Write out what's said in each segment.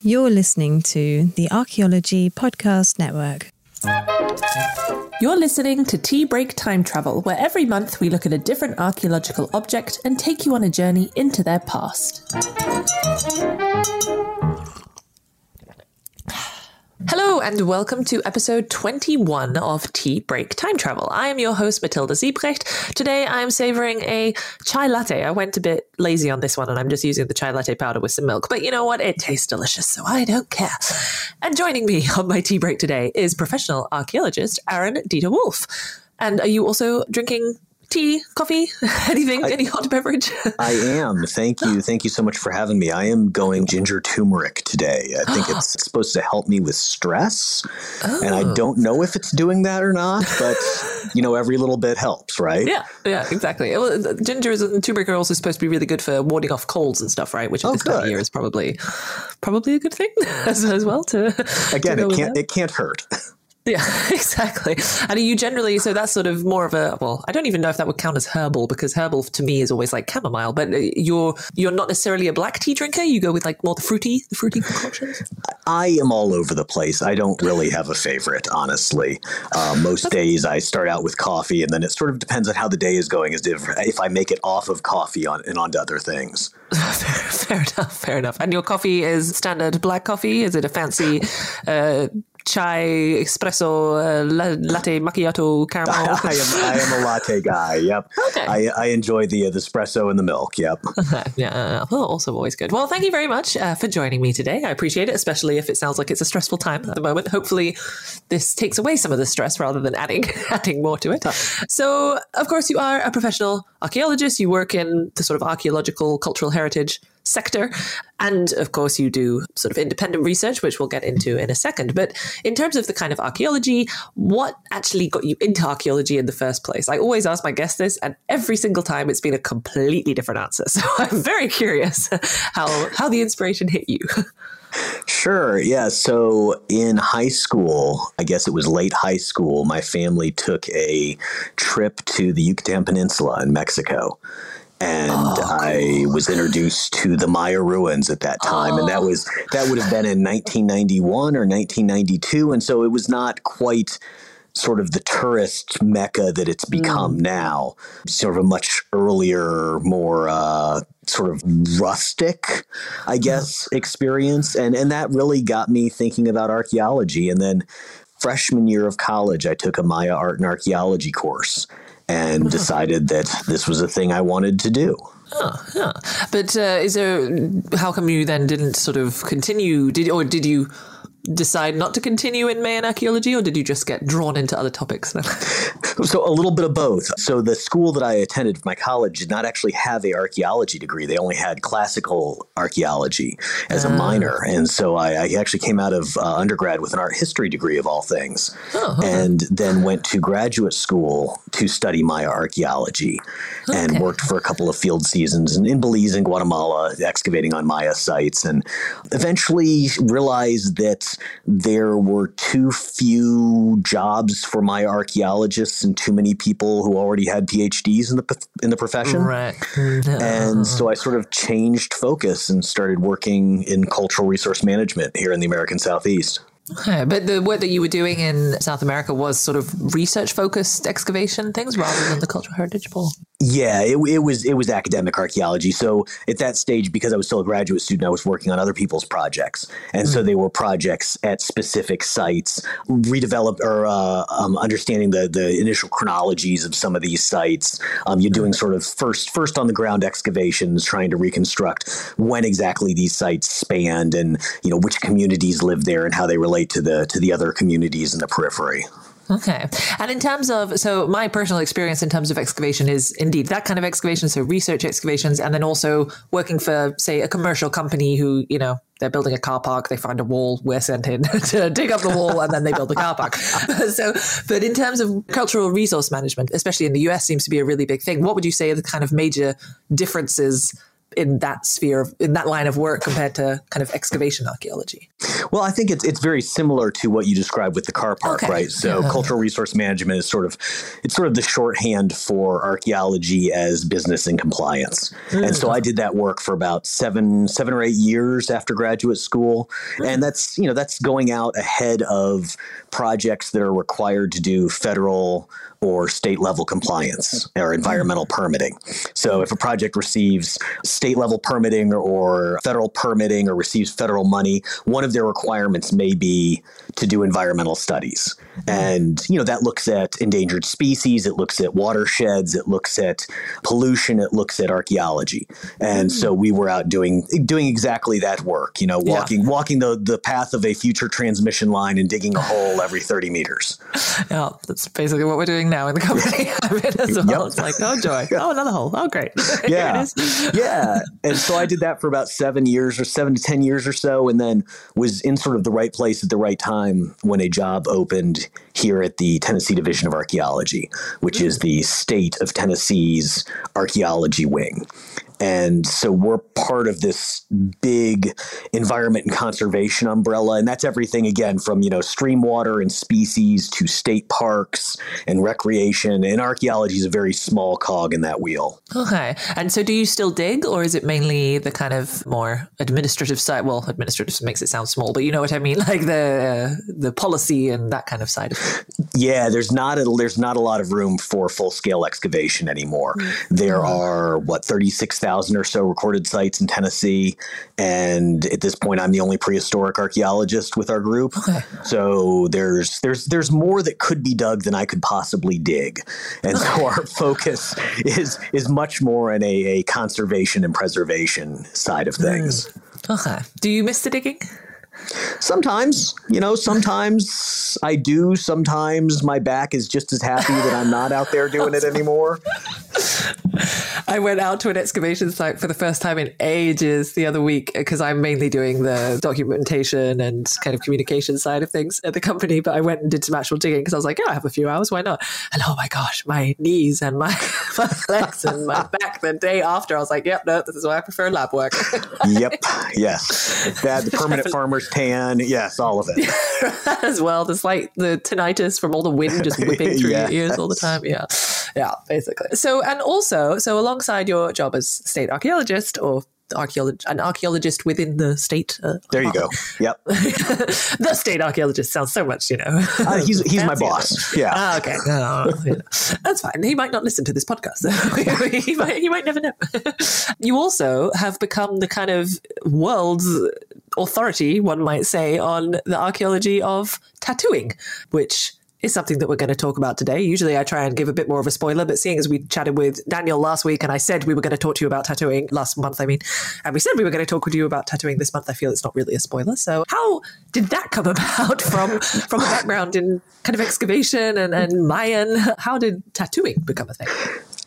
You're listening to the Archaeology Podcast Network. You're listening to Tea Break Time Travel, where every month we look at a different archaeological object and take you on a journey into their past. Hello, and welcome to episode 21 of Tea Break Time Travel. I am your host, Matilda Siebrecht. Today I am savoring a chai latte. I went a bit lazy on this one, and I'm just using the chai latte powder with some milk. But you know what? It tastes delicious, so I don't care. And joining me on my tea break today is professional archaeologist Aaron Deter-Wolf. And are you also drinking tea, coffee, anything, I, any hot beverage? I am. Thank you. Thank you so much for having me. I am going ginger turmeric today. I think it's supposed to help me with stress. Oh. And I oh. don't know if it's doing that or not, but you know, every little bit helps, right? Yeah, yeah, exactly. Well, uh, uh, ginger and turmeric are also supposed to be really good for warding off colds and stuff, right? Which at oh, this good. time of year is probably probably a good thing as, as well to Again, to it can't it can't hurt. Yeah, exactly. And are you generally so that's sort of more of a well, I don't even know if that would count as herbal because herbal to me is always like chamomile, but uh, you're you're not necessarily a black tea drinker. You go with like more the fruity, the fruity concoctions. I am all over the place. I don't really have a favorite, honestly. Uh, most days I start out with coffee, and then it sort of depends on how the day is going. As if if I make it off of coffee on and onto other things. fair, fair enough. Fair enough. And your coffee is standard black coffee? Is it a fancy? Uh, chai, espresso, uh, latte, macchiato, caramel? I am, I am a latte guy. Yep. Okay. I, I enjoy the, uh, the espresso and the milk. Yep. yeah. Well, also always good. Well, thank you very much uh, for joining me today. I appreciate it, especially if it sounds like it's a stressful time at the moment. Hopefully, this takes away some of the stress rather than adding adding more to it. So, of course, you are a professional archaeologist. You work in the sort of archaeological cultural heritage sector. And of course, you do sort of independent research, which we'll get into in a second. But in terms of the kind of archaeology, what actually got you into archaeology in the first place? I always ask my guests this, and every single time it's been a completely different answer. So I'm very curious how, how the inspiration hit you. Sure. Yeah. So in high school, I guess it was late high school, my family took a trip to the Yucatan Peninsula in Mexico and oh. I was introduced to the Maya ruins at that time, oh. and that oh. was that would have been in 1991 or 1992, and so it was not quite sort of the tourist mecca that it's become mm. now. Sort of a much earlier, more uh, sort of rustic, I guess, experience, and and that really got me thinking about archaeology. And then freshman year of college, I took a Maya art and archaeology course and decided that this was a thing I wanted to do. Oh, yeah. But uh, is there? How come you then didn't sort of continue? Did or did you decide not to continue in Mayan archaeology, or did you just get drawn into other topics? so a little bit of both. So the school that I attended, my college, did not actually have a archaeology degree. They only had classical archaeology as uh. a ah. minor, and so I, I, actually came out of uh, undergrad with an art history degree of all things, oh, and then went to graduate school to study Maya archaeology, okay. and worked for a couple of field seasons in, in Belize and Guatemala, excavating on Maya sites, and eventually realized that there were too few jobs for Maya archaeologists and too many people who already had PhDs in the in the profession. Right. And so I sort of changed focus and started working in cultural resource management here in the American Southeast. But the work that you were doing in South America was sort of research focused excavation things rather than the cultural heritage pool. Yeah, it, it, was it was academic archaeology. So at that stage, because I was still a graduate student, I was working on other people's projects, and mm. so they were projects at specific sites, redeveloped or uh, um, understanding the the initial chronologies of some of these sites. Um, you're doing sort of first first on the ground excavations, trying to reconstruct when exactly these sites spanned, and you know which communities live there and how they relate to the to the other communities in the periphery. Okay. And in terms of, so my personal experience in terms of excavation is indeed that kind of excavation. So research excavations and then also working for, say, a commercial company who, you know, they're building a car park, they find a wall, we're sent in to dig up the wall and then they build the car park. so, but in terms of cultural resource management, especially in the US, seems to be a really big thing. What would you say are the kind of major differences in that sphere of, in that line of work compared to kind of excavation archaeology? Well, I think it's it's very similar to what you described with the car park, Okay. right? So cultural resource management is sort of it's sort of the shorthand for archaeology as business and compliance. Hmm. And so I did that work for about seven seven or eight years after graduate school, and hmm. that's you know that's going out ahead of projects that are required to do federal or state level compliance or environmental permitting. So if a project receives state level permitting or federal permitting or receives federal money, one of their requirements may be to do environmental studies. And you know that looks at endangered species, it looks at watersheds, it looks at pollution, it looks at archaeology. And so hmm. we were out doing doing exactly that work, you know, Yeah. walking walking the the path of a future transmission line and digging a hole every 30 meters. Yeah, that's basically what we're doing now in the company I'm in as well. Yep. It's like, oh, joy. Oh, another hole. Oh, great. Yeah. yeah. And so I did that for about seven years or seven to 10 years or so, and then was in sort of the right place at the right time when a job opened here at the Tennessee Division of Archaeology, which is hmm. the state of Tennessee's archaeology wing. And so we're part of this big environment and conservation umbrella. And that's everything, again, from, you know, stream water and species to state parks and recreation. And archaeology is a very small cog in that wheel. Okay. And so do you still dig or is it mainly the kind of more administrative side? Well, administrative makes it sound small, but you know what I mean? Like the uh, the policy and that kind of side of it. Yeah, there's not a there's not a lot of room for full scale excavation anymore. There are what thirty six thousand or so recorded sites in Tennessee, and at this point, I'm the only prehistoric archaeologist with our group. So there's there's there's more that could be dug than I could possibly dig, and so our focus is is much more in a, a conservation and preservation side of things. Hmm. Okay. Do you miss the digging? Sometimes, you know, sometimes I do. Sometimes my back is just as happy that I'm not out there doing it anymore. I went out to an excavation site for the first time in ages the other week because I'm mainly doing the documentation and kind of communication side of things at the company. But I went and did some actual digging because I was like, yeah, I have a few hours. Why not? And oh my gosh, my knees and my, my legs and my back the day after, I was like, yep, no, this is why I prefer lab work. Yep. Yes. That the permanent farmer's tan. Yes, all of it. as well. There's like the tinnitus from all the wind just whipping through your ears all the time. Yeah. Yeah, basically. So, and also, so alongside your job as state archaeologist or archaeologist, an archaeologist within the state. Uh, There you go. Yep. the state archaeologist sounds so much, you know. Uh, he's he's my boss. Yeah. Ah, okay. No, you know. That's fine. He might not listen to this podcast. he, might, he might never know. you also have become the kind of world's authority, one might say, on the archaeology of tattooing, which is something that we're going to talk about today. Usually I try and give a bit more of a spoiler, but seeing as we chatted with Daniel last week and I said we were going to talk to you about tattooing last month, I mean, and we said we were going to talk with you about tattooing this month, I feel it's not really a spoiler. So how did that come about from from a background in kind of excavation and, and Mayan? How did tattooing become a thing?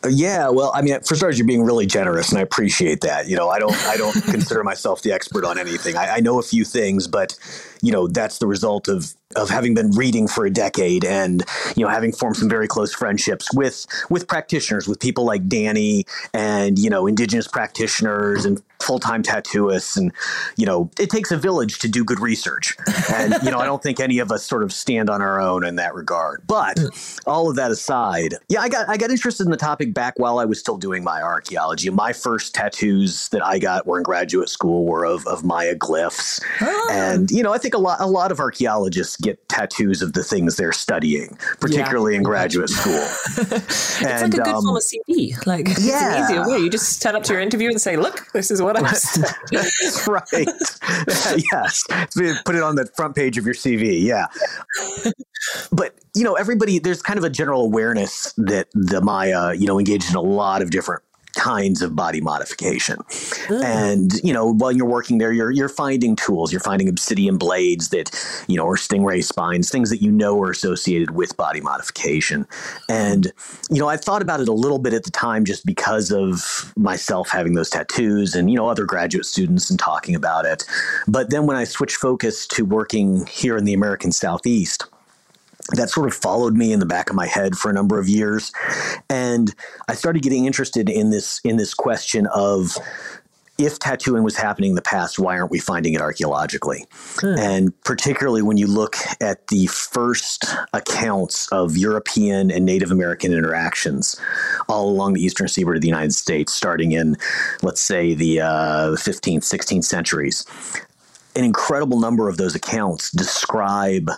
Yeah, well, I mean, for starters, you're being really generous, and I appreciate that. You know, I don't, I don't consider myself the expert on anything. I, I know a few things, but you know, that's the result of of having been reading for a decade, and you know, having formed some very close friendships with with practitioners, with people like Danny, and you know, indigenous practitioners and full time tattooists, and you know, it takes a village to do good research, and you know, I don't think any of us sort of stand on our own in that regard. But all of that aside, yeah, I got I got interested in the topic back while I was still doing my archaeology. My first tattoos that I got were in graduate school were of, of Maya glyphs. And you know, I think a lot a lot of archaeologists get tattoos of the things they're studying, particularly in graduate school. It's like a good um, form of CV. Like it's yeah. an easier way. You just turn up to your interview and say, "Look, this is what I've studied." right. yes. Put it on the front page of your CV. Yeah. But, you know, everybody, there's kind of a general awareness that the Maya, you know, engaged in a lot of different kinds of body modification. And, you know, while you're working there, you're, you're finding tools, you're finding obsidian blades that, you know, or stingray spines, things that you know are associated with body modification. And, you know, I thought about it a little bit at the time just because of myself having those tattoos and, you know, other graduate students and talking about it. But then when I switched focus to working here in the American Southeast, that sort of followed me in the back of my head for a number of years and i started getting interested in this in this question of if tattooing was happening in the past, why aren't we finding it archaeologically? Hmm. And particularly when you look at the first accounts of European and Native American interactions all along the eastern seaboard of the United States, starting in, let's say, the uh, 15th, 16th centuries, an incredible number of those accounts describe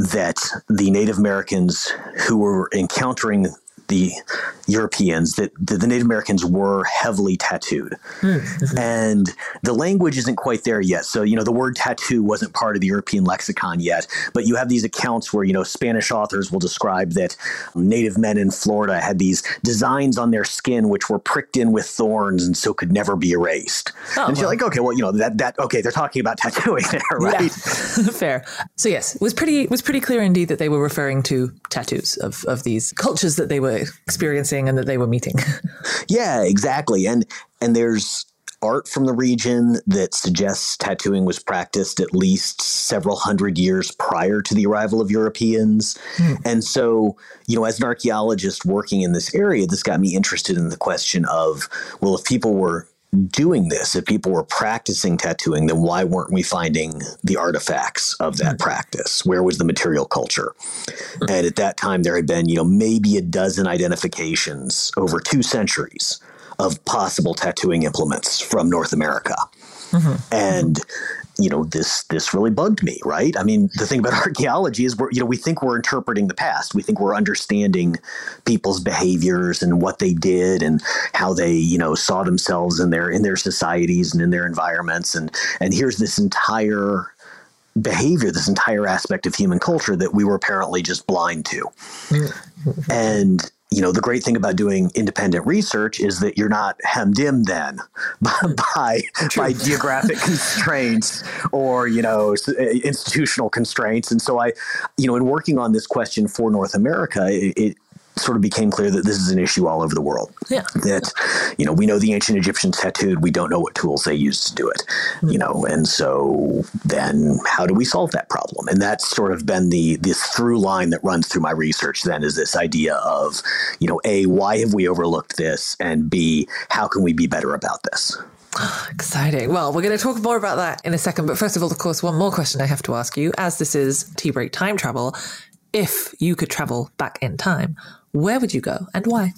that the Native Americans who were encountering the Europeans that the Native Americans were heavily tattooed. Mm-hmm. And the language isn't quite there yet. So, you know, the word tattoo wasn't part of the European lexicon yet, but you have these accounts where, you know, Spanish authors will describe that Native men in Florida had these designs on their skin which were pricked in with thorns and so could never be erased. Oh, and you're like, okay, well, you know, that, that, okay, they're talking about tattooing there, right? Yeah. Fair. So, yes, it was pretty, it was pretty clear indeed that they were referring to tattoos of, of these cultures that they were experiencing and that they were meeting. yeah, exactly. And and there's art from the region that suggests tattooing was practiced at least several hundred years prior to the arrival of Europeans. Mm. And so, you know, as an archaeologist working in this area, this got me interested in the question of well, if people were doing this, if people were practicing tattooing, then why weren't we finding the artifacts of that mm-hmm. practice? Where was the material culture? Mm-hmm. And at that time, there had been, you know, maybe a dozen identifications over two centuries of possible tattooing implements from North America. Mm-hmm. And you know this this really bugged me right? I mean the thing about archaeology is we're you know we think we're interpreting the past. We think we're understanding people's behaviors and what they did and how they you know saw themselves in their in their societies and in their environments. And and here's this entire behavior this entire aspect of human culture that we were apparently just blind to. And you know the great thing about doing independent research is that you're not hemmed in then by by, by geographic constraints or you know uh, institutional constraints. And so i you know in working on this question for north america it sort of became clear that this is an issue all over the world. Yeah. That, you know, we know the ancient Egyptians tattooed, we don't know what tools they used to do it, mm-hmm. you know, and so then how do we solve that problem? And that's sort of been the this through line that runs through my research then is this idea of, you know, A, why have we overlooked this? And B, how can we be better about this? Exciting. Well, we're going to talk more about that in a second. But first of all, of course, one more question I have to ask you. As this is tea break time travel, if you could travel back in time, where would you go and why?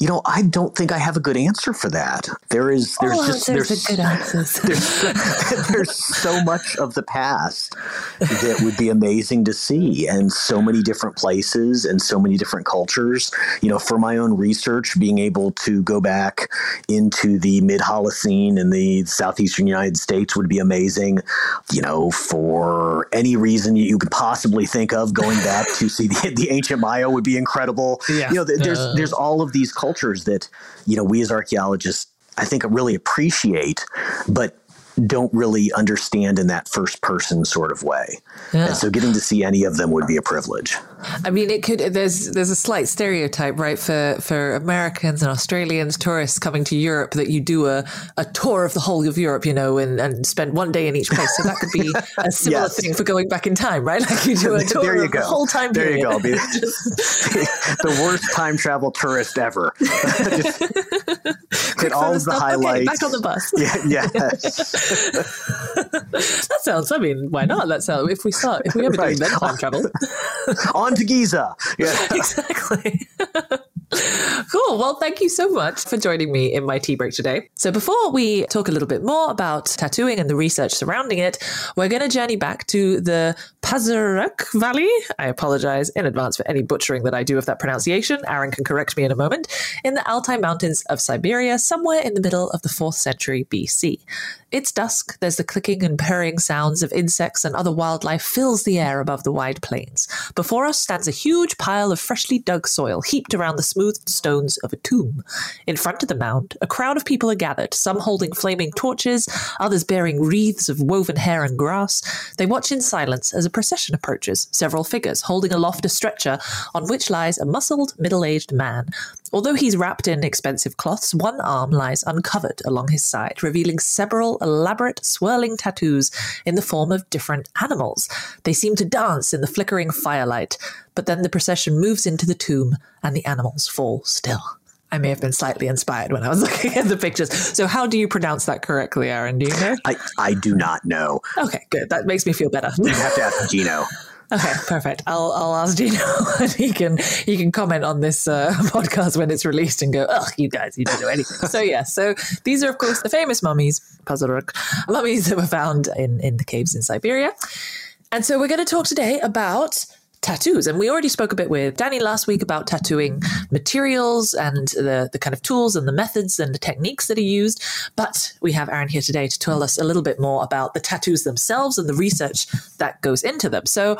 You know, I don't think I have a good answer for that. There is there's oh, just there's, there's good answers. there's, there's so much of the past that would be amazing to see and so many different places and so many different cultures. You know, for my own research, being able to go back into the mid Holocene in the southeastern United States would be amazing. You know, for any reason you could possibly think of, going back to see the, the ancient Maya would be incredible yeah. you know, there's uh, there's all of these cultures that you know we as archaeologists I think really appreciate, but don't really understand in that first person sort of way. Yeah. And so getting to see any of them would be a privilege. I mean, it could. There's there's a slight stereotype, right, for for Americans and Australians tourists coming to Europe that you do a, a tour of the whole of Europe, you know, and, and spend one day in each place. So that could be a similar yes. thing for going back in time, right? Like you do a tour there you of go. the whole time there period. you go. the worst time travel tourist ever. Just get all of the highlights. Okay, back on the bus. Yeah, yes. that sounds. I mean, why not? That's how. Uh, if we start, if we ever right. do time travel, on to Giza. Yeah, exactly. Cool. Well, thank you so much for joining me in my tea break today. So, before we talk a little bit more about tattooing and the research surrounding it, we're going to journey back to the Pazyryk Valley. I apologize in advance for any butchering that I do of that pronunciation. Aaron can correct me in a moment. In the Altai Mountains of Siberia, somewhere in the middle of the 4th century BC. It's dusk. There's the clicking and purring sounds of insects and other wildlife fills the air above the wide plains. Before us stands a huge pile of freshly dug soil heaped around the smoothed stones of a tomb. In front of the mound, a crowd of people are gathered, some holding flaming torches, others bearing wreaths of woven hair and grass. They watch in silence as a procession approaches, several figures holding aloft a stretcher on which lies a muscled, middle aged man. Although he's wrapped in expensive cloths, one arm lies uncovered along his side, revealing several elaborate, swirling tattoos in the form of different animals. They seem to dance in the flickering firelight, but then the procession moves into the tomb and the animals fall still. I may have been slightly inspired when I was looking at the pictures. So, how do you pronounce that correctly, Aaron? Do you know? I, I do not know. Okay, good. That makes me feel better. You have to ask Gino. Okay, perfect. I'll I'll ask Gino and he can he can comment on this uh, podcast when it's released and go, oh, you guys, you don't know anything. so yeah, so these are of course the famous mummies, Pazyryk, mummies that were found in in the caves in Siberia. And so we're going to talk today about tattoos. And we already spoke a bit with Danny last week about tattooing materials and the, the kind of tools and the methods and the techniques that are used. But we have Aaron here today to tell us a little bit more about the tattoos themselves and the research that goes into them. So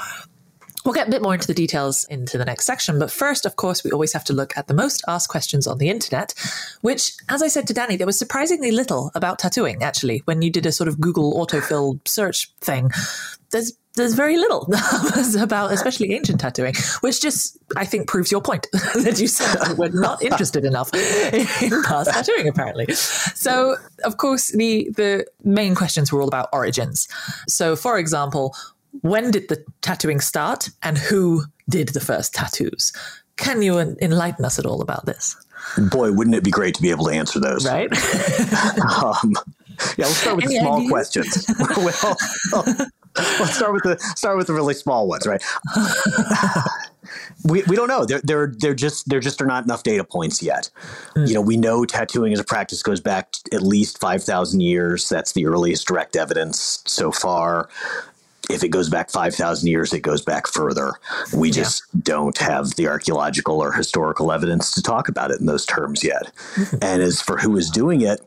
We'll get a bit more into the details into the next section. But first, of course, we always have to look at the most asked questions on the internet, which, as I said to Danny, there was surprisingly little about tattooing, actually. When you did a sort of Google autofill search thing, there's there's very little about especially ancient tattooing, which just I think proves your point that you said we're not interested enough in past tattooing apparently. So of course the the main questions were all about origins. So for example, when did the tattooing start and who did the first tattoos? Can you enlighten us at all about this? Boy, wouldn't it be great to be able to answer those? Right. um, yeah, we'll start with the small ideas? questions. well, let's start with the start with the really small ones, right? we, we don't know. There there there just there just are not enough data points yet. Mm. You know, we know tattooing as a practice goes back at least five thousand years. That's the earliest direct evidence so far if it goes back 5,000 years, it goes back further. We just yeah. don't have the archaeological or historical evidence to talk about it in those terms yet. Mm-hmm. And as for who is doing it,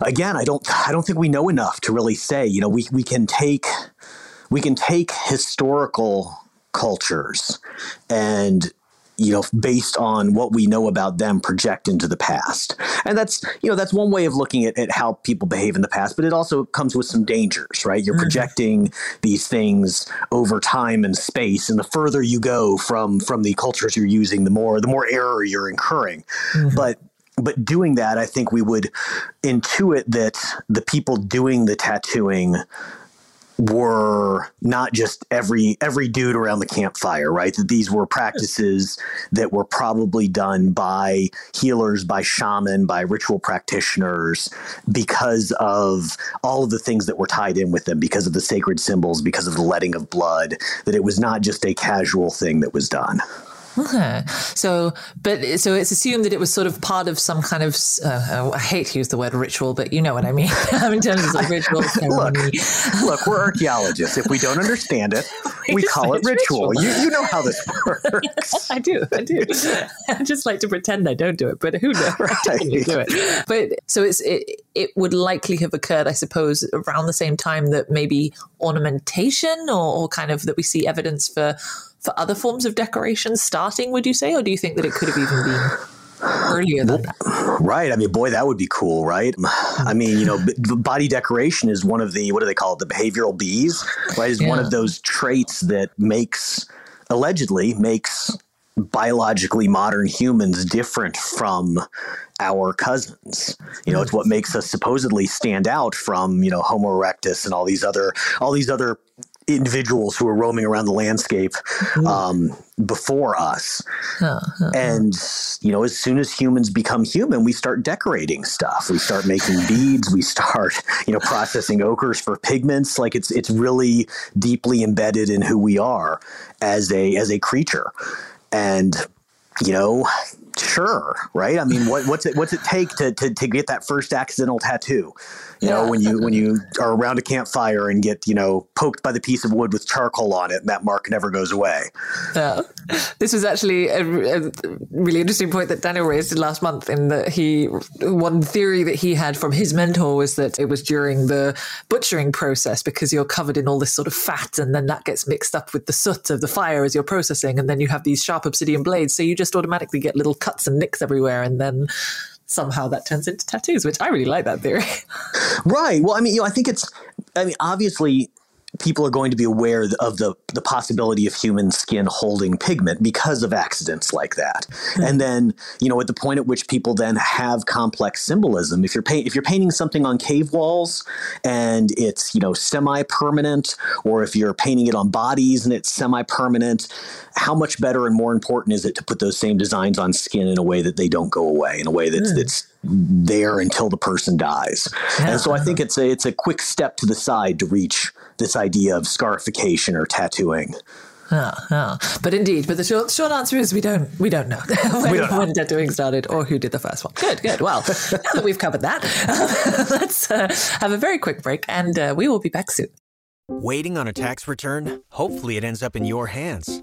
again, I don't, I don't think we know enough to really say, you know, we, we can take, we can take historical cultures and you know, based on what we know about them, project into the past. And that's, you know, that's one way of looking at, at how people behave in the past, but it also comes with some dangers, right? You're mm-hmm. projecting these things over time and space. And the further you go from from the cultures you're using, the more the more error you're incurring. Mm-hmm. But but doing that, I think we would intuit that the people doing the tattooing were not just every every dude around the campfire, right? That these were practices that were probably done by healers, by shaman, by ritual practitioners because of all of the things that were tied in with them, because of the sacred symbols, because of the letting of blood, that it was not just a casual thing that was done. Okay. So, but so it's assumed that it was sort of part of some kind of, uh, I hate to use the word ritual, but you know what I mean in terms of ritual. Look, look, we're archaeologists. If we don't understand it, we, we call it ritual. ritual. You, you know how this works. I do. I do. I just like to pretend I don't do it, but who knows? Right. I do it. But so it's, it, it would likely have occurred, I suppose, around the same time that maybe ornamentation or, or kind of that we see evidence for for other forms of decoration starting, would you say? Or do you think that it could have even been earlier than that? Right. I mean, boy, that would be cool, right? I mean, you know, body decoration is one of the, what do they call it? The behavioral bees, right? Is yeah. one of those traits that makes, allegedly, makes biologically modern humans different from our cousins. You know, it's what makes us supposedly stand out from, you know, Homo erectus and all these other all these other individuals who were roaming around the landscape um, before us. And, you know, as soon as humans become human, we start decorating stuff. We start making beads. We start, you know, processing ochres for pigments. Like it's, it's really deeply embedded in who we are as a, as a creature. And, you know, sure, right? I mean, what, what's it, what's it take to, to, to get that first accidental tattoo? You yeah. know, when you when you are around a campfire and get you know poked by the piece of wood with charcoal on it, and that mark never goes away. Yeah, this was actually a, a really interesting point that Daniel raised last month. In that he one theory that he had from his mentor was that it was during the butchering process because you're covered in all this sort of fat, and then that gets mixed up with the soot of the fire as you're processing, and then you have these sharp obsidian blades, so you just automatically get little cuts cuts and nicks everywhere, and then somehow that turns into tattoos, which I really like that theory. right. Well, I mean, you know, I think it's, I mean, obviously people are going to be aware of the the possibility of human skin holding pigment because of accidents like that. Mm-hmm. And then, you know, at the point at which people then have complex symbolism, if you're pa- if you're painting something on cave walls and it's, you know, semi-permanent or if you're painting it on bodies and it's semi-permanent, how much better and more important is it to put those same designs on skin in a way that they don't go away, in a way that's mm. that's there until the person dies. Yeah. And so I think it's a it's a quick step to the side to reach this idea of scarification or tattooing. Yeah, yeah. But indeed, but the short, short answer is we don't we don't know when, we don't know. when tattooing started or who did the first one. Good, good. Well, now that we've covered that, uh, let's uh, have a very quick break, and uh, we will be back soon. Waiting on a tax return? Hopefully, it ends up in your hands.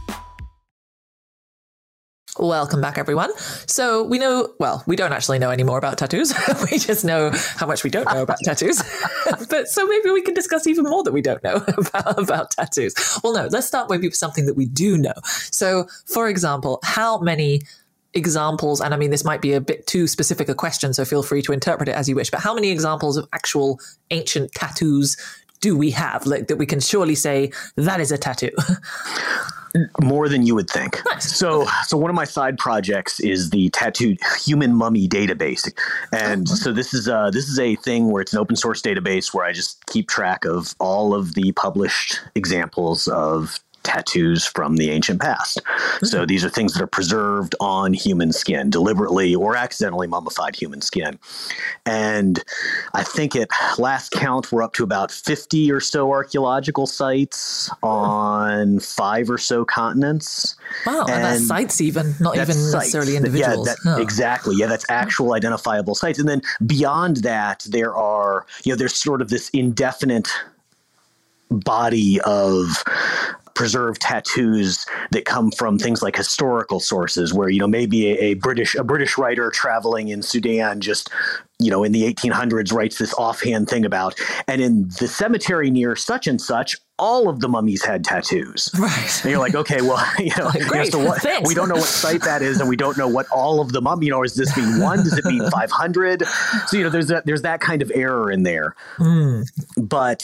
Welcome back, everyone. So we know, well, we don't actually know any more about tattoos. we just know how much we don't know about tattoos. but so maybe we can discuss even more that we don't know about, about tattoos. Well, no, let's start maybe with something that we do know. So, for example, how many examples, and I mean, this might be a bit too specific a question, so feel free to interpret it as you wish, but how many examples of actual ancient tattoos do we have like, that we can surely say that is a tattoo? More than you would think. Nice. So, so one of my side projects is the tattooed human mummy database, and oh, so this is uh, this is a thing where it's an open source database where I just keep track of all of the published examples of tattoos from the ancient past. Mm-hmm. So these are things that are preserved on human skin, deliberately or accidentally mummified human skin. And I think at last count, we're up to about 50 or so archaeological sites on five or so continents. Wow, and, and that's sites even, not even sites. necessarily individuals. Yeah, that, exactly. Yeah, that's actual identifiable sites. And then beyond that, there are, you know, there's sort of this indefinite body of preserved tattoos that come from things like historical sources where you know maybe a, a, british a british writer traveling in sudan just you know in the 1800s writes this offhand thing about and in the cemetery near such and such all of the mummies had tattoos right and you're like okay well you know, Great. so what, we don't know what site that is and we don't know what all of the mummy you know does this mean one does it mean 500 so you know there's that there's that kind of error in there mm. but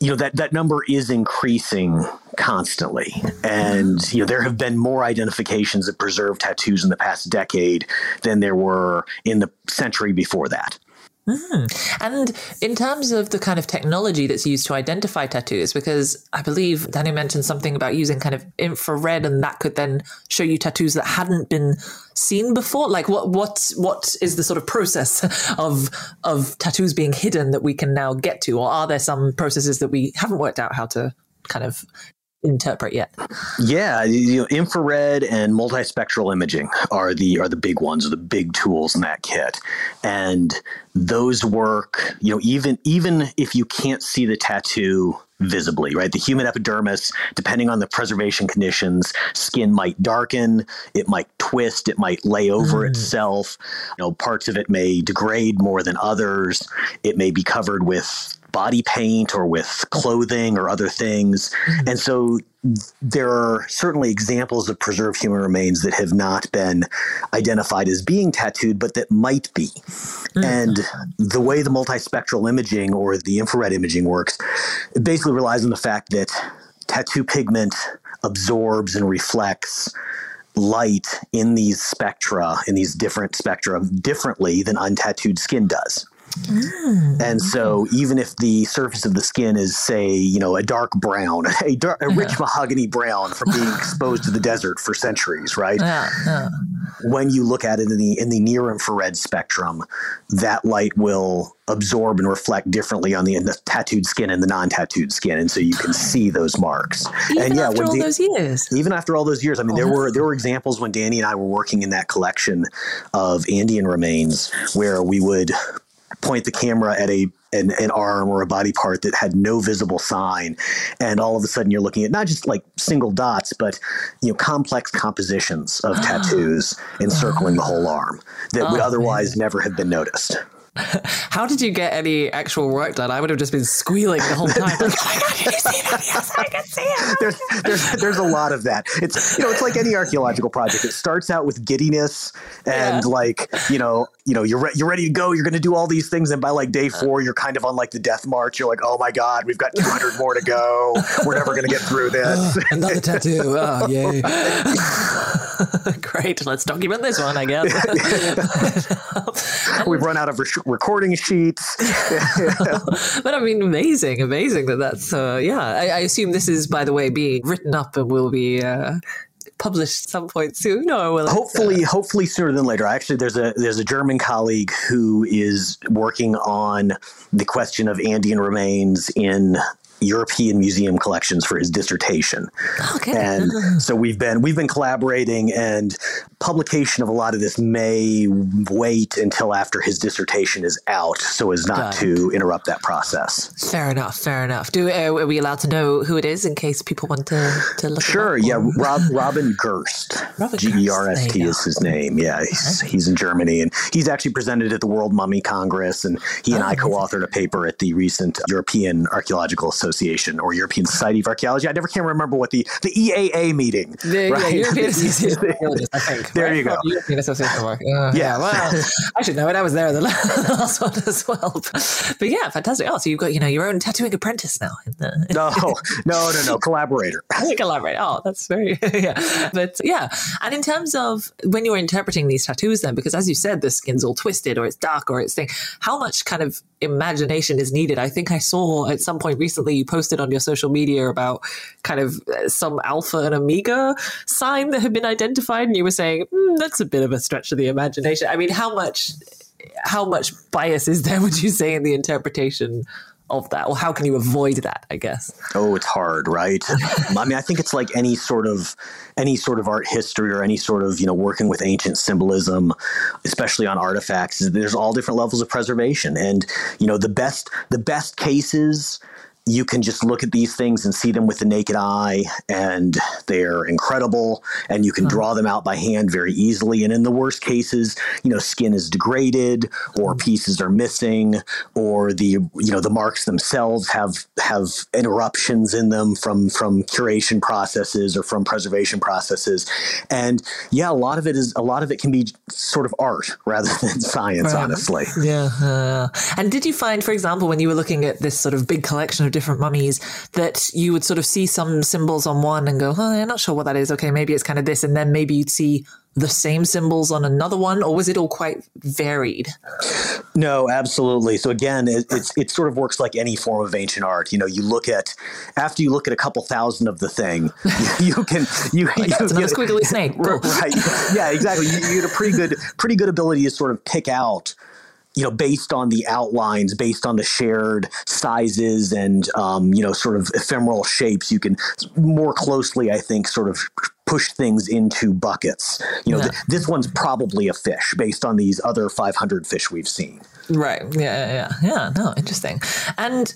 you know that that number is increasing constantly. And you know there have been more identifications of preserved tattoos in the past decade than there were in the century before that Mm. And in terms of the kind of technology that's used to identify tattoos, because I believe Danny mentioned something about using kind of infrared, and that could then show you tattoos that hadn't been seen before. Like, what what what is the sort of process of of tattoos being hidden that we can now get to, or are there some processes that we haven't worked out how to kind of interpret yet. Yeah, you know, infrared and multispectral imaging are the are the big ones, are the big tools in that kit, and those work. You know, even even if you can't see the tattoo visibly, right? The human epidermis, depending on the preservation conditions, skin might darken, it might twist, it might lay over mm. itself. You know, parts of it may degrade more than others. It may be covered with body paint or with clothing or other things. Mm-hmm. And so there are certainly examples of preserved human remains that have not been identified as being tattooed, but that might be. Mm-hmm. And the way the multispectral imaging or the infrared imaging works, it basically relies on the fact that tattoo pigment absorbs and reflects light in these spectra, in these different spectra, differently than untattooed skin does. Mm. And so, even if the surface of the skin is, say, you know, a dark brown, a, dark, a rich mahogany brown from being exposed to the desert for centuries, right? Yeah, yeah. When you look at it in the in the near infrared spectrum, that light will absorb and reflect differently on the, the tattooed skin and the non-tattooed skin, and so you can see those marks. Even and yeah, after all the, those years, even after all those years, I mean, oh, there were there were examples when Danny and I were working in that collection of Andean remains where we would point the camera at a an, an, arm or a body part that had no visible sign and all of a sudden you're looking at not just like single dots but you know complex compositions of tattoos encircling the whole arm that oh, would otherwise man. never have been noticed how did you get any actual work done? I would have just been squealing the whole time. Like, oh my god, did you see that? Yes, I can see it. There's, there's, there's a lot of that. It's you know, it's like any archaeological project. It starts out with giddiness and yeah. like you know, you know, you're re- you're ready to go. You're going to do all these things, and by like day uh-huh. four, you're kind of on like the death march. You're like, oh my god, we've got 200 more to go. We're never going to get through this. Another tattoo. Oh yay! Great. Let's document this one. I guess. we've run out of recording sheets. but I mean, amazing, amazing that that's, uh, yeah. I, I, assume this is, by the way, being written up and will be. Uh, published some point soon or will hopefully uh... hopefully sooner than later actually there's a there's a german colleague who is working on the question of andean remains in European museum collections for his dissertation. Okay. And so we've been we've been collaborating and publication of a lot of this may wait until after his dissertation is out so as not to interrupt that process. Fair enough, fair enough. Do uh, are we allowed to know who it is in case people want to to look Sure, yeah, Rob, Robin Gerst. G E R S T is his name. Yeah, he's, he's in Germany and he's actually presented at the World Mummy Congress and he and oh, I co-authored a paper at the recent European Archaeological Association Association or European Society of Archaeology. I never can remember what the the EAA meeting. The, right? yeah, European Association of Archaeologists, I think. There right? you go. European Association of Archaeologists. Uh, yeah. yeah, well, I should know it. I was there the last one as well. But, but, yeah, fantastic. Oh, so you've got you know your own tattooing apprentice now. In the, no, no, no, no, collaborator. collaborate. Oh, that's very yeah. But yeah, and in terms of when you're interpreting these tattoos, then because as you said, the skin's all twisted or it's dark or it's thing. How much kind of imagination is needed? I think I saw at some point recently you posted on your social media about kind of uh, some alpha and omega sign that had been identified, and you were saying mm, that's a bit of a stretch of the imagination. I mean, how much how much bias is there? Would you say in the interpretation of that or how can you avoid that i guess oh it's hard right i mean i think it's like any sort of any sort of art history or any sort of you know working with ancient symbolism especially on artifacts there's all different levels of preservation and you know the best the best cases you can just look at these things and see them with the naked eye, and they're incredible. And you can huh. draw them out by hand very easily. And in the worst cases, you know, skin is degraded, or hmm. pieces are missing, or the you know the marks themselves have have interruptions in them from from curation processes or from preservation processes. And yeah, a lot of it is a lot of it can be sort of art rather than science, right. honestly. Yeah. Uh, and did you find, for example, when you were looking at this sort of big collection of different mummies that you would sort of see some symbols on one and go, oh, I'm not sure what that is. Okay, maybe it's kind of this. And then maybe you'd see the same symbols on another one, or was it all quite varied? No, absolutely. So again, it, it's it sort of works like any form of ancient art. You know, you look at after you look at a couple thousand of the thing, you, you can you, like, you get a squiggly snake, right? Yeah, exactly. You, you get a pretty good pretty good ability to sort of pick out you know, based on the outlines, based on the shared sizes and, um, you know, sort of ephemeral shapes, you can more closely, I think, sort of push things into buckets. You know, yeah. th- this one's probably a fish based on these other 500 fish we've seen. Right. Yeah. Yeah. Yeah. No, interesting. And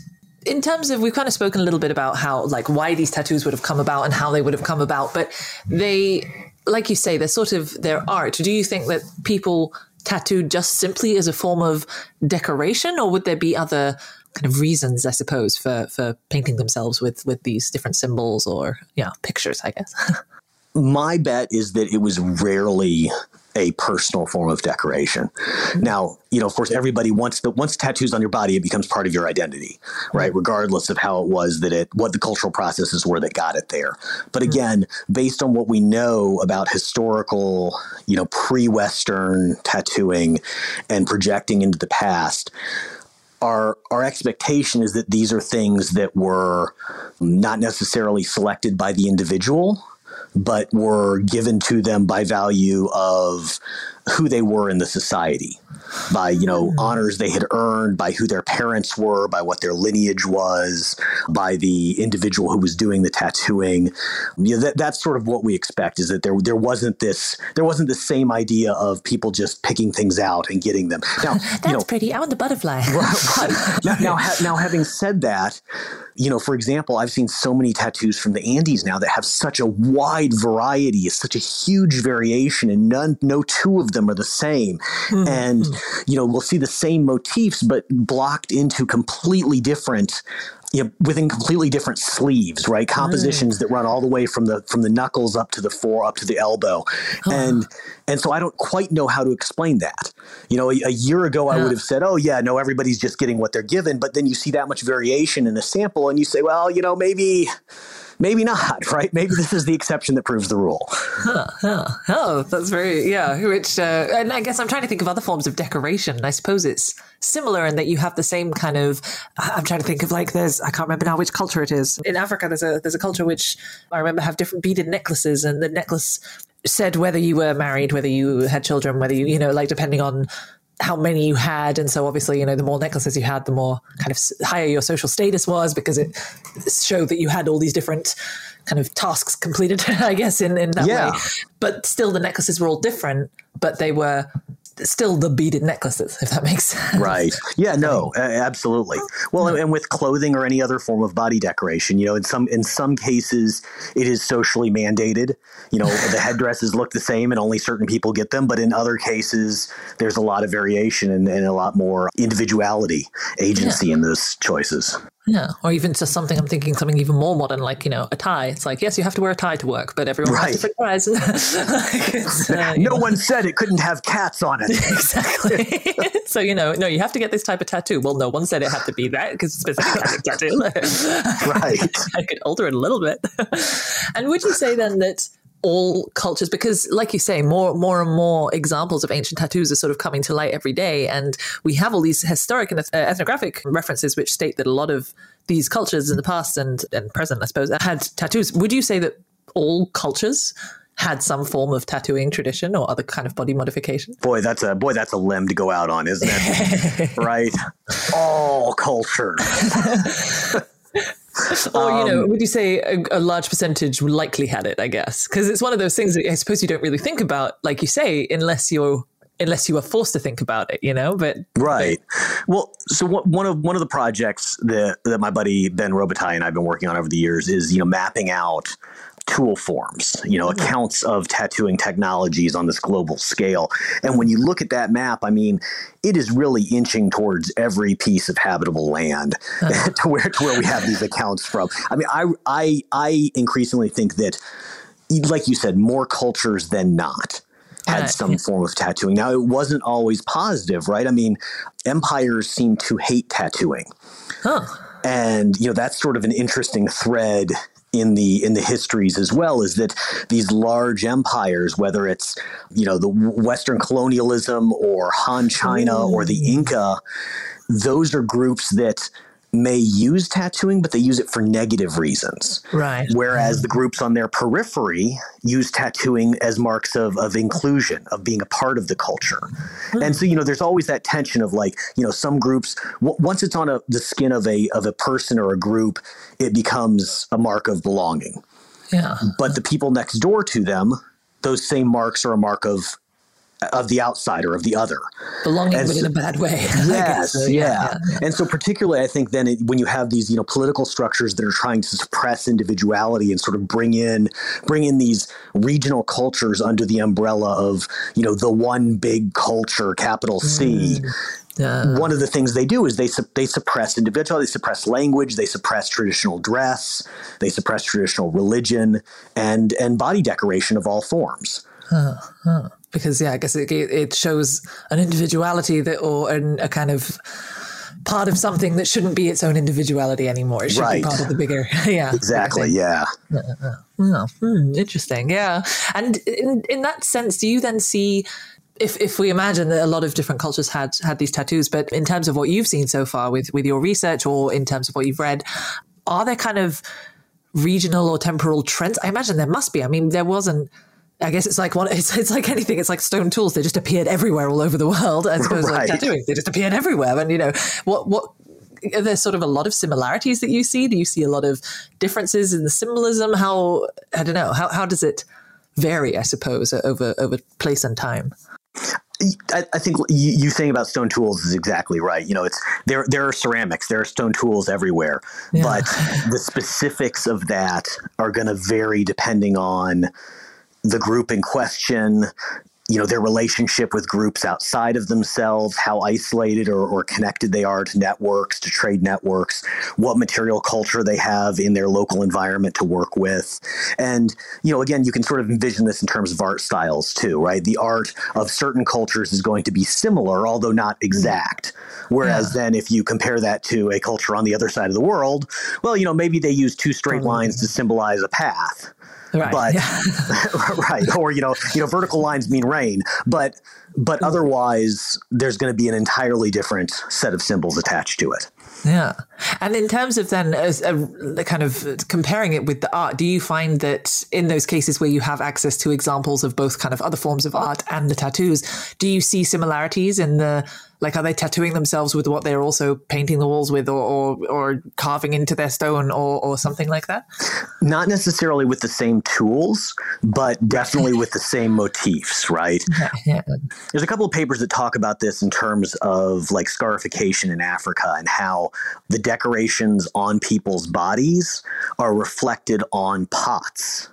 in terms of, we've kind of spoken a little bit about how, like, why these tattoos would have come about and how they would have come about, but they, like you say, they're sort of their art. Do you think that people tattooed just simply as a form of decoration, or would there be other kind of reasons, I suppose, for for painting themselves with with these different symbols or yeah pictures? I guess. My bet is that it was rarely a personal form of decoration. Mm-hmm. Now, you know, of course, everybody wants the once tattoos on your body, it becomes part of your identity, mm-hmm. right? Regardless of how it was that it, what the cultural processes were that got it there. But mm-hmm. again, based on what we know about historical, you know, pre-Western tattooing and projecting into the past, our our expectation is that these are things that were not necessarily selected by the individual but were given to them by value of who they were in the society by you know mm. honors they had earned by who their parents were by what their lineage was by the individual who was doing the tattooing. You know, that, that's sort of what we expect is that there there wasn't this there wasn't the same idea of people just picking things out and getting them. Now that's you know, pretty i want the butterfly. Right, now, now, ha- now having said that you know for example i've seen so many tattoos from the andes now that have such a wide variety is such a huge variation and none no two of them are the same. Mm-hmm. And, you know, we'll see the same motifs, but blocked into completely different you know, within completely different sleeves, right? Compositions mm. that run all the way from the from the knuckles up to the fore, up to the elbow, huh. and and so I don't quite know how to explain that. You know, a, a year ago I would have said, "Oh yeah, no, everybody's just getting what they're given," but then you see that much variation in a sample, and you say, "Well, you know, maybe." Maybe not, right? Maybe this is the exception that proves the rule. Huh, huh. That's very, yeah. Which, uh, and I guess I'm trying to think of other forms of decoration. I suppose it's similar in that you have the same kind of, I'm trying to think of like, there's, I can't remember now which culture it is. In Africa, there's a, there's a culture which I remember have different beaded necklaces and the necklace said whether you were married, whether you had children, whether you, you know, like depending on how many you had. And so obviously, you know, the more necklaces you had, the more kind of higher your social status was because it showed that you had all these different kind of tasks completed, I guess, in, in that yeah. way. But still the necklaces were all different, but they were still the beaded necklaces, if that makes sense. Right. Yeah. No. absolutely. Well, and with clothing or any other form of body decoration, you know, in some in some cases, it is socially mandated. You know, the headdresses look the same, and only certain people get them. But in other cases, there's a lot of variation and, and a lot more individuality, agency yeah. in those choices. Yeah, or even just something I'm thinking something even more modern, like you know a tie. It's like yes, you have to wear a tie to work, but everyone right. has different ties. uh, no know. one said it couldn't have cats on it. exactly. so you know, no, you have to get this type of tattoo. Well, no one said it had to be that because specific type of tattoo. right. I could alter it a little bit. and would you say then that all cultures because like you say more more and more examples of ancient tattoos are sort of coming to light every day and we have all these historic and uh, ethnographic references which state that a lot of these cultures in the past and, and present i suppose had tattoos would you say that all cultures had some form of tattooing tradition or other kind of body modification. Boy, that's a boy, that's a limb to go out on, isn't it? right? All cultures. or you know, um, would you say a, a, large percentage likely had it? I guess because it's one of those things that I suppose you don't really think about, like you say, unless you're unless you are forced to think about it, you know. But right. Well, so what, one of one of the projects that that my buddy Ben Robitaille and I've been working on over the years is you know mapping out tool forms, you know, accounts of tattooing technologies on this global scale. And when you look at that map, I mean, it is really inching towards every piece of habitable land uh-huh. to where to where we have these accounts from. I mean, I I I increasingly think that like you said, more cultures than not had some form of tattooing. Now, it wasn't always positive, right? I mean, empires seem to hate tattooing. Huh. And, you know, that's sort of an interesting thread in the in the histories as well is that these large empires whether it's you know the western colonialism or Han China or the mm. Inca those are groups that may use tattooing, but they use it for negative reasons. Right. Whereas the groups on their periphery use tattooing as marks of, of inclusion, of being a part of the culture. And so, you know, there's always that tension of like, you know, some groups, w- once it's on a, the skin of a, of a person or a group, it becomes a mark of belonging. Yeah. But the people next door to them, those same marks are a mark of of the outsider of the other. Belonging And but in a bad way yes So, yeah, and so particularly i think then it, when you have these you know political structures that are trying to suppress individuality and sort of bring in bring in these regional cultures under the umbrella of you know the one big culture capital c mm. Yeah. one of the things they do is they sup- they suppress individuality, they suppress language, they suppress traditional dress, they suppress traditional religion, and and body decoration of all forms. Because yeah, I guess it, it shows an individuality that or an, a kind of part of something that shouldn't be its own individuality anymore. It should Right. be part of the bigger. yeah, Exactly. Yeah. Oh, hmm, interesting. Yeah. And in, in that sense, do you then see, if, if we imagine that a lot of different cultures had, had these tattoos, but in terms of what you've seen so far with, with your research or in terms of what you've read, are there kind of regional or temporal trends? I imagine there must be. I mean, there wasn't. I guess it's like one. It's, it's like anything. It's like stone tools. They just appeared everywhere all over the world. As opposed to like tattooing, they just appeared everywhere. And you know what? What are there sort of a lot of similarities that you see? Do you see a lot of differences in the symbolism? How I don't know. How how does it vary? I suppose over over place and time. I, I think you, you saying about stone tools is exactly right. You know, it's there. There are ceramics, there are stone tools everywhere, but the specifics of that are going to vary depending on the group in question. You know, their relationship with groups outside of themselves, how isolated or, or connected they are to networks, to trade networks, what material culture they have in their local environment to work with. And, you know, again, you can sort of envision this in terms of art styles too, right? The art of certain cultures is going to be similar, although not exact. Whereas then if you compare that to a culture on the other side of the world, well, you know, maybe they use two straight lines to symbolize a path Right. but yeah. right or you know you know vertical lines mean rain but but hmm. otherwise there's going to be an entirely different set of symbols attached to it Yeah. And in terms of then as a, the kind of uh, comparing it with the art, do you find that in those cases where you have access to examples of both kind of other forms of art and the tattoos, do you see similarities in the like are they tattooing themselves with what they're also painting the walls with or or, or carving into their stone or, or something like that? not necessarily with the same tools but definitely with the same motifs right Yeah. there's a couple of papers that talk about this in terms of like scarification in Africa and how the decorations on people's bodies are reflected on pots,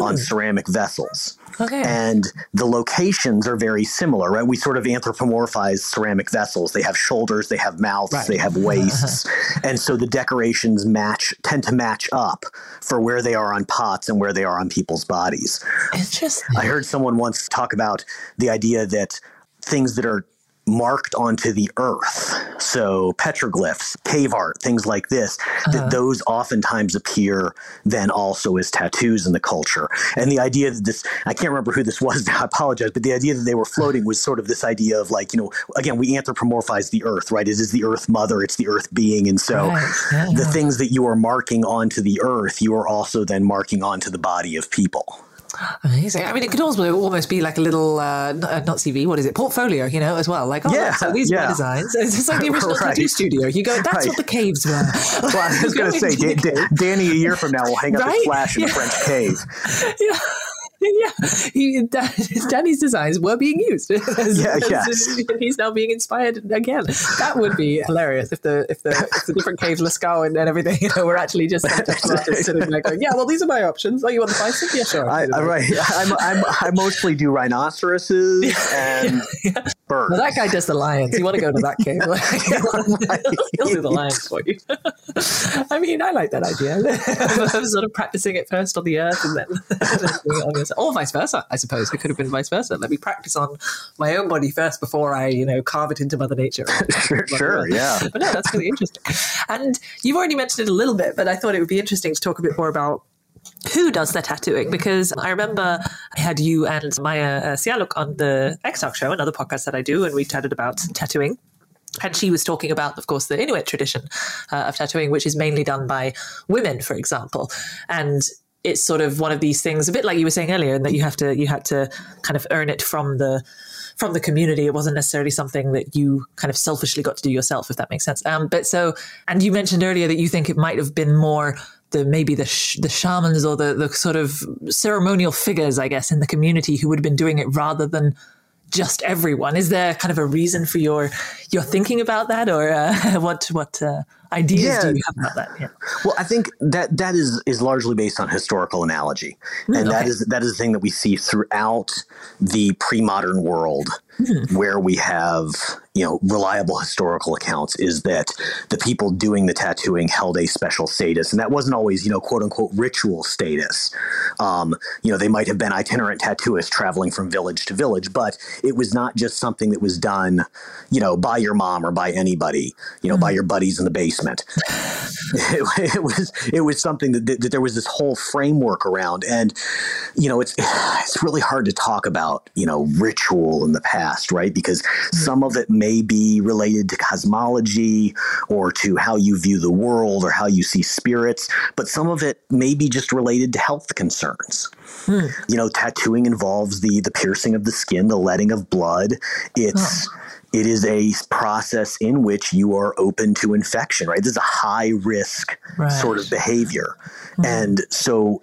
on hmm. ceramic vessels. Okay. And the locations are very similar, right? We sort of anthropomorphize ceramic vessels. They have shoulders, they have mouths, Right. they have waists. and so the decorations match tend to match up for where they are on pots and where they are on people's bodies. Interesting. I heard someone once talk about the idea that things that are marked onto the earth, so petroglyphs, cave art, things like this, that uh-huh. those oftentimes appear then also as tattoos in the culture. And the idea that this, I can't remember who this was now, I apologize, but the idea that they were floating was sort of this idea of like, you know, again, we anthropomorphize the earth, right? It is the earth mother, it's the earth being. And so Right. Yeah, the yeah. things that you are marking onto the earth, you are also then marking onto the body of people. Amazing. I mean, it could also almost be like a little, uh, not, uh, CV, what is it? Portfolio, you know, as well. Like, oh, Yeah, so these are my designs. It's just like the original Right. tattoo studio. You go, that's Right. what the caves were. Well, I was going to say, Go Da- into the Da- Danny, a year from now, will hang up Right? his flash in a Yeah. French cave. yeah. Yeah, he, Dan- Danny's designs were being used. As- Yeah, yes. and he's now being inspired again. That would be hilarious if the if the if the different caves, Lascaux and, and everything, you know, were actually just sitting there going, "Yeah, well, these are my options. Oh, you want the bison? Yeah, sure." I, I, right. I'm, I'm, I mostly do rhinoceroses and birds. Well, that guy does the lions. You want to go to that cave? He'll do the lions for you. I mean, I like that idea. Sort of practicing it first on the earth and then doing it on the- or vice versa. I suppose it could have been vice versa. Let me practice on my own body first before I, you know, carve it into Mother Nature. Sure, sure, uh, yeah. But no, that's really interesting. And you've already mentioned it a little bit, but I thought it would be interesting to talk a bit more about who does the tattooing because I remember I had you and Maya uh, Sialuk on the X Talk show, another podcast that I do, and we chatted about tattooing. And she was talking about, of course, the Inuit tradition uh, of tattooing, which is mainly done by women, for example. And it's sort of one of these things, a bit like you were saying earlier, in that you have to you had to kind of earn it from the from the community. It wasn't necessarily something that you kind of selfishly got to do yourself, if that makes sense. Um, but so, and you mentioned earlier that you think it might have been more the maybe the sh- the shamans or the the sort of ceremonial figures, I guess, in the community who would have been doing it rather than just everyone. Is there kind of a reason for your your thinking about that, or uh, what what uh, ideas Yeah. do you have about that? Yeah. Well, I think that that is is largely based on historical analogy, and that okay. is that is the thing that we see throughout the pre-modern world, where we have you know reliable historical accounts. Is that the people doing the tattooing held a special status, and that wasn't always you know quote unquote ritual status. Um, you know, they might have been itinerant tattooists traveling from village to village, but it was not just something that was done, you know, by your mom or by anybody, you know, by your buddies in the basement. It, it was it was something that, that there was this whole framework around. And you know it's it's really hard to talk about you know ritual in the past right? Because some of it may be related to cosmology or to how you view the world or how you see spirits but some of it may be just related to health concerns hmm. you know tattooing involves the the piercing of the skin the letting of blood it's it is a process in which you are open to infection, right? This is a high risk Right. sort of behavior. Hmm. And so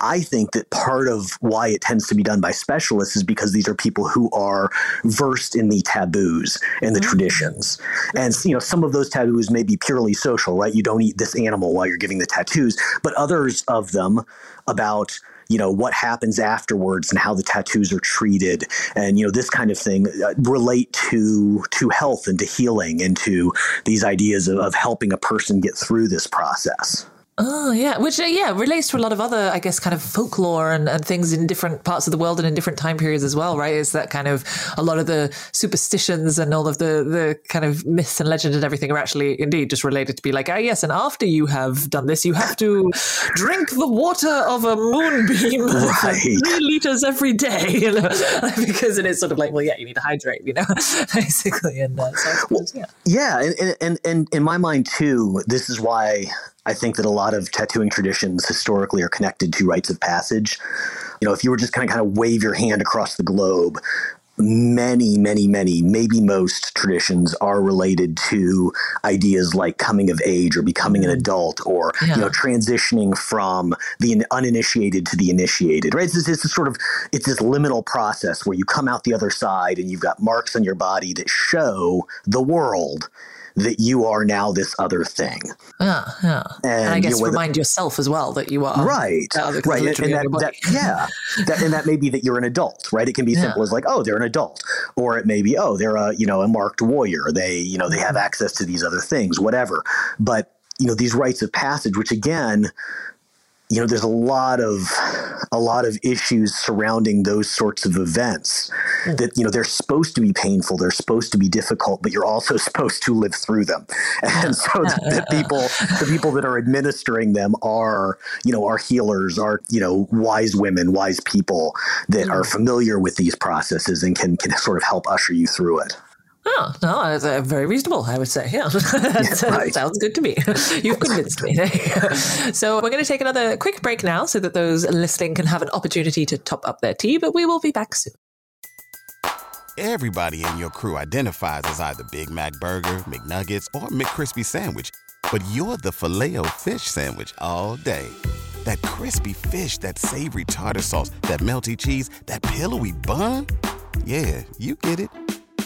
I think that part of why it tends to be done by specialists is because these are people who are versed in the taboos and the traditions. And you know, some of those taboos may be purely social, right? You don't eat this animal while you're giving the tattoos, but others of them about you know what happens afterwards and how the tattoos are treated and you know this kind of thing uh, relate to to health and to healing and to these ideas of, of helping a person get through this process Oh yeah, which uh, yeah relates to a lot of other, I guess, kind of folklore and, and things in different parts of the world and in different time periods as well, right? Is that kind of a lot of the superstitions and all of the the kind of myths and legend and everything are actually indeed just related to be like, ah yes, and after you have done this, you have to drink the water of a moonbeam Right. three liters every day, you know, because it is sort of like, well, yeah, you need to hydrate, you know, basically, and uh, so suppose, yeah. Yeah, and and and in my mind too, this is why I think that a lot of tattooing traditions historically are connected to rites of passage. You know, if you were just kind of kind of wave your hand across the globe, many, many, many, maybe most traditions are related to ideas like coming of age or becoming an mm-hmm. adult or you know transitioning from the uninitiated to the initiated. Right? It's this, it's this sort of it's this liminal process where you come out the other side and you've got marks on your body that show the world that you are now this other thing. Yeah, yeah. And, I And, you guess know, whether- remind yourself as well that you are right right and, and that, that yeah that, and that may be that you're an adult right? It can be simple as like oh they're an adult or it may be oh they're a you know a marked warrior. They you know they have access to these other things whatever. But you know these rites of passage which again you know there's a lot of a lot of issues surrounding those sorts of events hmm. that you know they're supposed to be painful they're supposed to be difficult but you're also supposed to live through them. And so the, the people the people that are administering them are you know are healers are you know wise women wise people that are hmm. familiar with these processes and can can sort of help usher you through it Oh, no, that's uh, very reasonable, I would say. Yeah, that right. sounds good to me. You've convinced me. You. So we're going to take another quick break now so that those listening can have an opportunity to top up their tea, but we will be back soon. Everybody in your crew identifies as either Big Mac Burger, McNuggets, or McCrispy Sandwich. But you're the filet fish Sandwich all day. That crispy fish, that savory tartar sauce, that melty cheese, that pillowy bun. Yeah, you get it.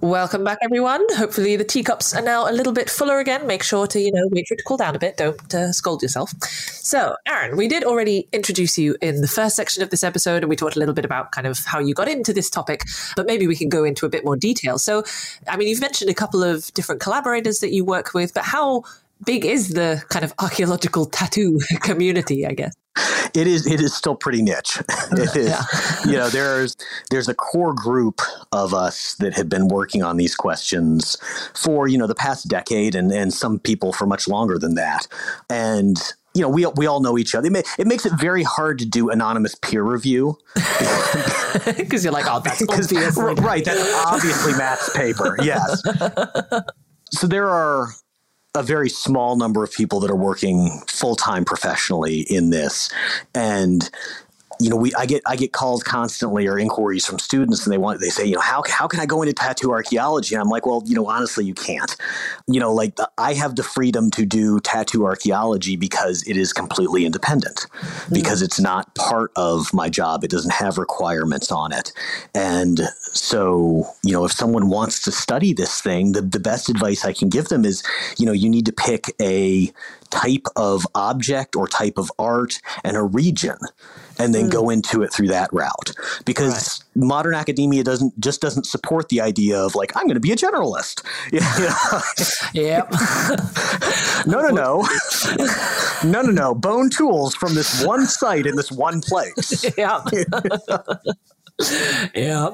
Welcome back, everyone. Hopefully, the teacups are now a little bit fuller again. Make sure to, you know, wait for it to cool down a bit. Don't uh, scold yourself. So, Aaron, we did already introduce you in the first section of this episode, and we talked a little bit about kind of how you got into this topic, but maybe we can go into a bit more detail. So, I mean, you've mentioned a couple of different collaborators that you work with, but how big is the kind of archaeological tattoo community, I guess? It is it is still pretty niche. It is, you know, there's there's a core group of us that have been working on these questions for you know the past decade, and and some people for much longer than that, and. You know, we, we all know each other. It, ma- it makes it very hard to do anonymous peer review Because you're like, oh, that's because obvious. right, that's obviously Matt's paper. Yes. so there are a very small number of people that are working full time professionally in this, and you know, we I get I get calls constantly or inquiries from students, and they want they say, you know, how how can I go into tattoo archaeology? And I'm like, well, you know, honestly, you can't. You know, like the, I have the freedom to do tattoo archaeology because it is completely independent, hmm. because it's not part of my job. It doesn't have requirements on it, and so you know, if someone wants to study this thing, the the best advice I can give them is, you know, you need to pick a type of object or type of art and a region and then mm. go into it through that route because right. modern academia doesn't just doesn't support the idea of like i'm going to be a generalist yep no no no no no no bone tools from this one site in this one place yeah yeah.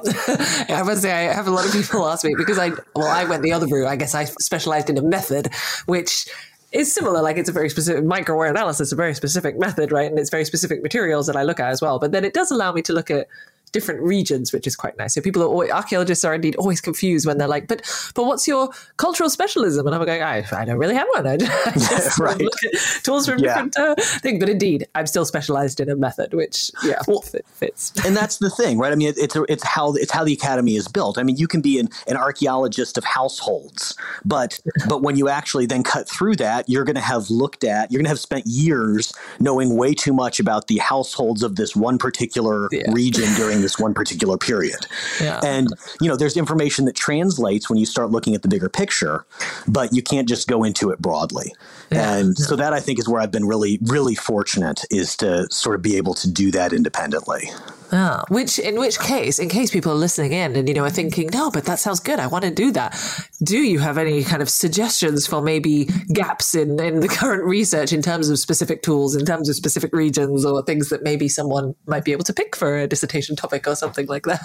I must say, I have a lot of people ask me because I, well, I went the other route. I guess I specialized in a method, which is similar. Like it's a very specific micro analysis, a very specific method, right? And it's very specific materials that I look at as well. But then it does allow me to look at different regions, which is quite nice. So people are always, archaeologists are indeed always confused when they're like, but but what's your cultural specialism? And I'm going, I, I don't really have one. I just right. look at tools from yeah. different uh, things. But indeed, I'm still specialized in a method, which yeah, well, fits. and that's the thing, right? I mean, it's it's how it's how the academy is built. I mean, you can be an, an archaeologist of households, but but when you actually then cut through that, you're going to have looked at, you're going to have spent years knowing way too much about the households of this one particular yeah. region during this one particular period. Yeah. And, you know, there's information that translates when you start looking at the bigger picture, but you can't just go into it broadly. Yeah. And so that I think is where I've been really, really fortunate is to sort of be able to do that independently. Ah, which in which case, in case people are listening in and you know are thinking, no, but that sounds good. I want to do that. Do you have any kind of suggestions for maybe gaps in in the current research in terms of specific tools, in terms of specific regions, or things that maybe someone might be able to pick for a dissertation topic or something like that?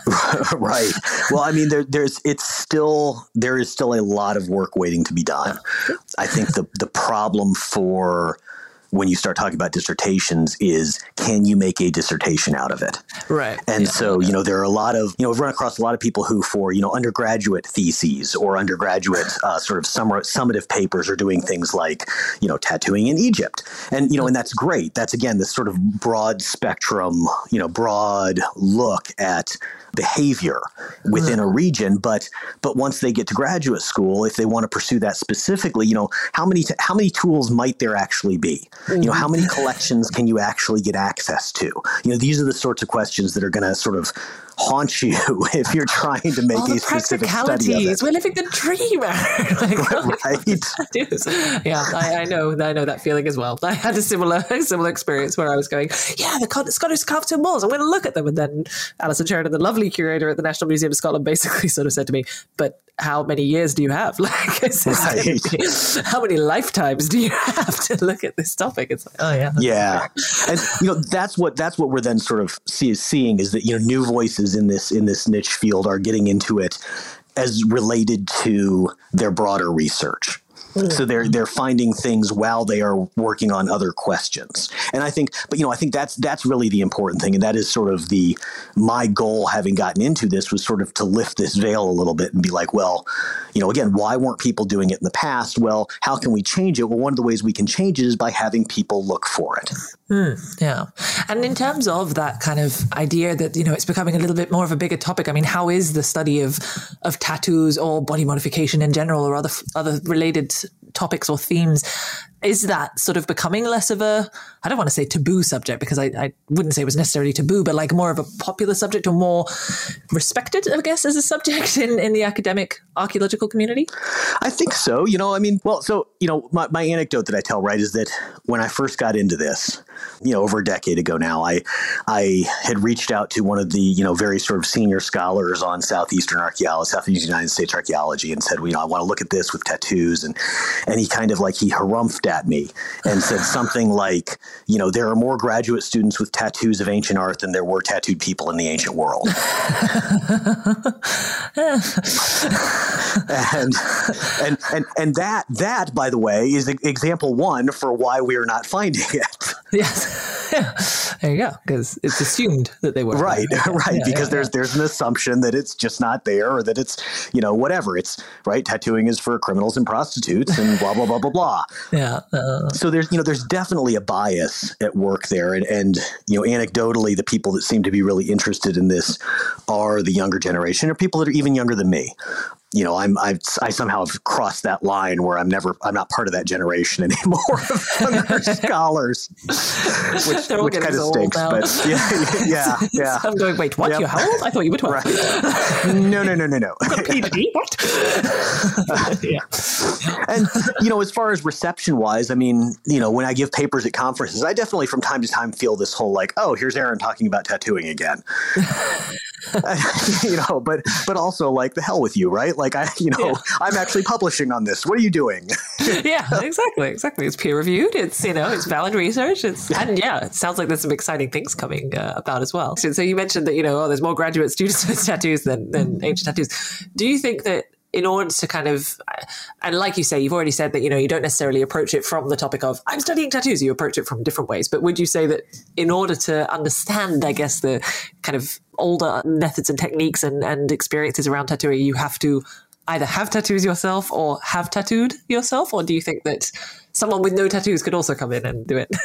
right. Well, I mean, there, there's it's still there is still a lot of work waiting to be done. I think the the problem for when you start talking about dissertations is can you make a dissertation out of it? Right. And yeah. so, you know, there are a lot of, you know, I've run across a lot of people who, for, you know, undergraduate theses or undergraduate uh, sort of summer, summative papers are doing things like, you know, tattooing in Egypt. And, you know, and that's great. That's, again, this sort of broad spectrum, you know, broad look at behavior within a region but but once they get to graduate school if they want to pursue that specifically you know how many t- how many tools might there actually be? You know how many mm-hmm. collections can you actually get access to? You know these are the sorts of questions that are going to sort of haunt you if you're trying to make a specific study of it. We're living the dream. like, right. yeah, I, I, know. I know that feeling as well. I had a similar similar experience where I was going, yeah, the Scottish sculpture walls. I'm going to look at them, and then Alison Sheridan, the lovely curator at the National Museum of Scotland, basically sort of said to me, "But how many years do you have? Like, right. how many lifetimes do you have to look at this topic? It's like, oh yeah, yeah, and you know that's what that's what we're then sort of see, seeing is that you know new voices in this in this niche field are getting into it as related to their broader research. So they're mm-hmm. they're finding things while they are working on other questions. And I think but you know I think that's that's really the important thing and that is sort of the my goal having gotten into this was sort of to lift this veil a little bit and be like, well, you know, again, why weren't people doing it in the past? Well, how can we change it? Well, one of the ways we can change it is by having people look for it. Mm, yeah. And in terms of that kind of idea that, you know, it's becoming a little bit more of a bigger topic, I mean, how is the study of of tattoos or body modification in general or other other related topics or themes is that sort of becoming less of a i don't want to say taboo subject because I, I, wouldn't say it was necessarily taboo but like more of a popular subject or more respected i guess as a subject in, in the academic archaeological community? I think so. You know i mean well so you know my, my anecdote that i tell right is that when i first got into this you know over a decade ago now i i had reached out to one of the you know very sort of senior scholars on southeastern archaeology southeast united states archaeology and said well, you know i want to look at this with tattoos and and he kind of like he harumphed at me and said something like you know there are more graduate students with tattoos of ancient art than there were tattooed people in the ancient world and and and and that that by the way is example one for why we are not finding it Yes. Yeah. there you go. Because it's assumed that they were. Right, Yeah, right. yeah, because yeah, there's there's an assumption that it's just not there, or that it's you know whatever. It's right. Tattooing is for criminals and prostitutes, and blah blah blah blah blah. Yeah. Uh, So there's you know there's definitely a bias at work there, and and you know anecdotally, the people that seem to be really interested in this are the younger generation, or people that are even younger than me. You know, I'm I've, I somehow have crossed that line where I'm never I'm not part of that generation anymore of younger scholars, which, which kind of stinks. now. But yeah, yeah, yeah. I'm going, wait, what? Yep. You're how old? I thought you were 12. Right. No, no, no, no, no. PhD? What? yeah. and you know, as far as reception wise, I mean, you know, when I give papers at conferences, I definitely from time to time feel this whole like, oh, here's Aaron talking about tattooing again. you know, but but also like the hell with you, right? Like I, you know, I'm actually publishing on this. What are you doing? yeah, exactly, exactly. It's peer reviewed. It's you know, it's valid research. It's and yeah, it sounds like there's some exciting things coming uh, about as well. So, so you mentioned that you know, oh, there's more graduate students with tattoos than than ancient tattoos. Do you think that in order to kind of and like you say, you've already said that you know you don't necessarily approach it from the topic of I'm studying tattoos. You approach it from different ways. But would you say that in order to understand, I guess the kind of older methods and techniques and, and experiences around tattooing, you have to either have tattoos yourself or have tattooed yourself, or do you think that someone with no tattoos could also come in and do it?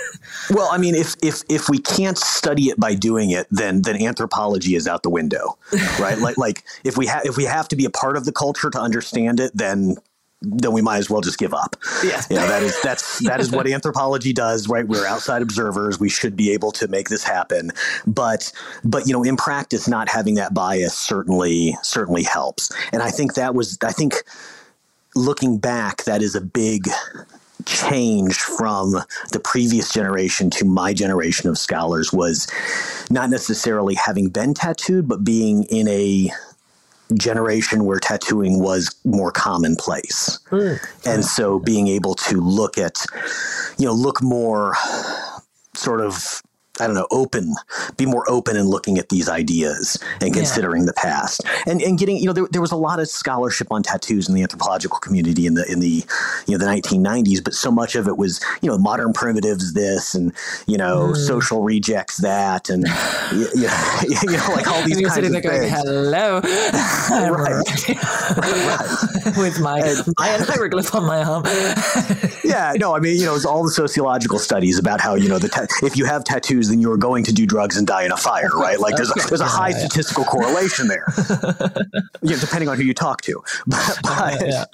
Well, I mean, if if if we can't study it by doing it, then then anthropology is out the window, right? like like if we have if we have to be a part of the culture to understand it, then then we might as well just give up. Yeah. You know, that is that's that is what anthropology does, right? We're outside observers. We should be able to make this happen. But but you know, in practice, not having that bias certainly certainly helps. And I think that was I think looking back, that is a big change from the previous generation to my generation of scholars was not necessarily having been tattooed, but being in a generation where tattooing was more commonplace. Hmm. And so being able to look at, you know, look more sort of I don't know, open, be more open in looking at these ideas and considering the past, and and getting you know there, there was a lot of scholarship on tattoos in the anthropological community in the in the you know the 1990s, but so much of it was you know modern primitives this and you know hmm. social rejects that and you, you, know like all these And kinds of there going, things. "Hello," Right. with my Mayan hieroglyph on my arm. yeah, no, I mean, you know, it's all the sociological studies about how you know the ta- if you have tattoos, then you're going to do drugs and die in a fire, right? Like there's a, there's a high statistical correlation there, you know, depending on who you talk to. But but,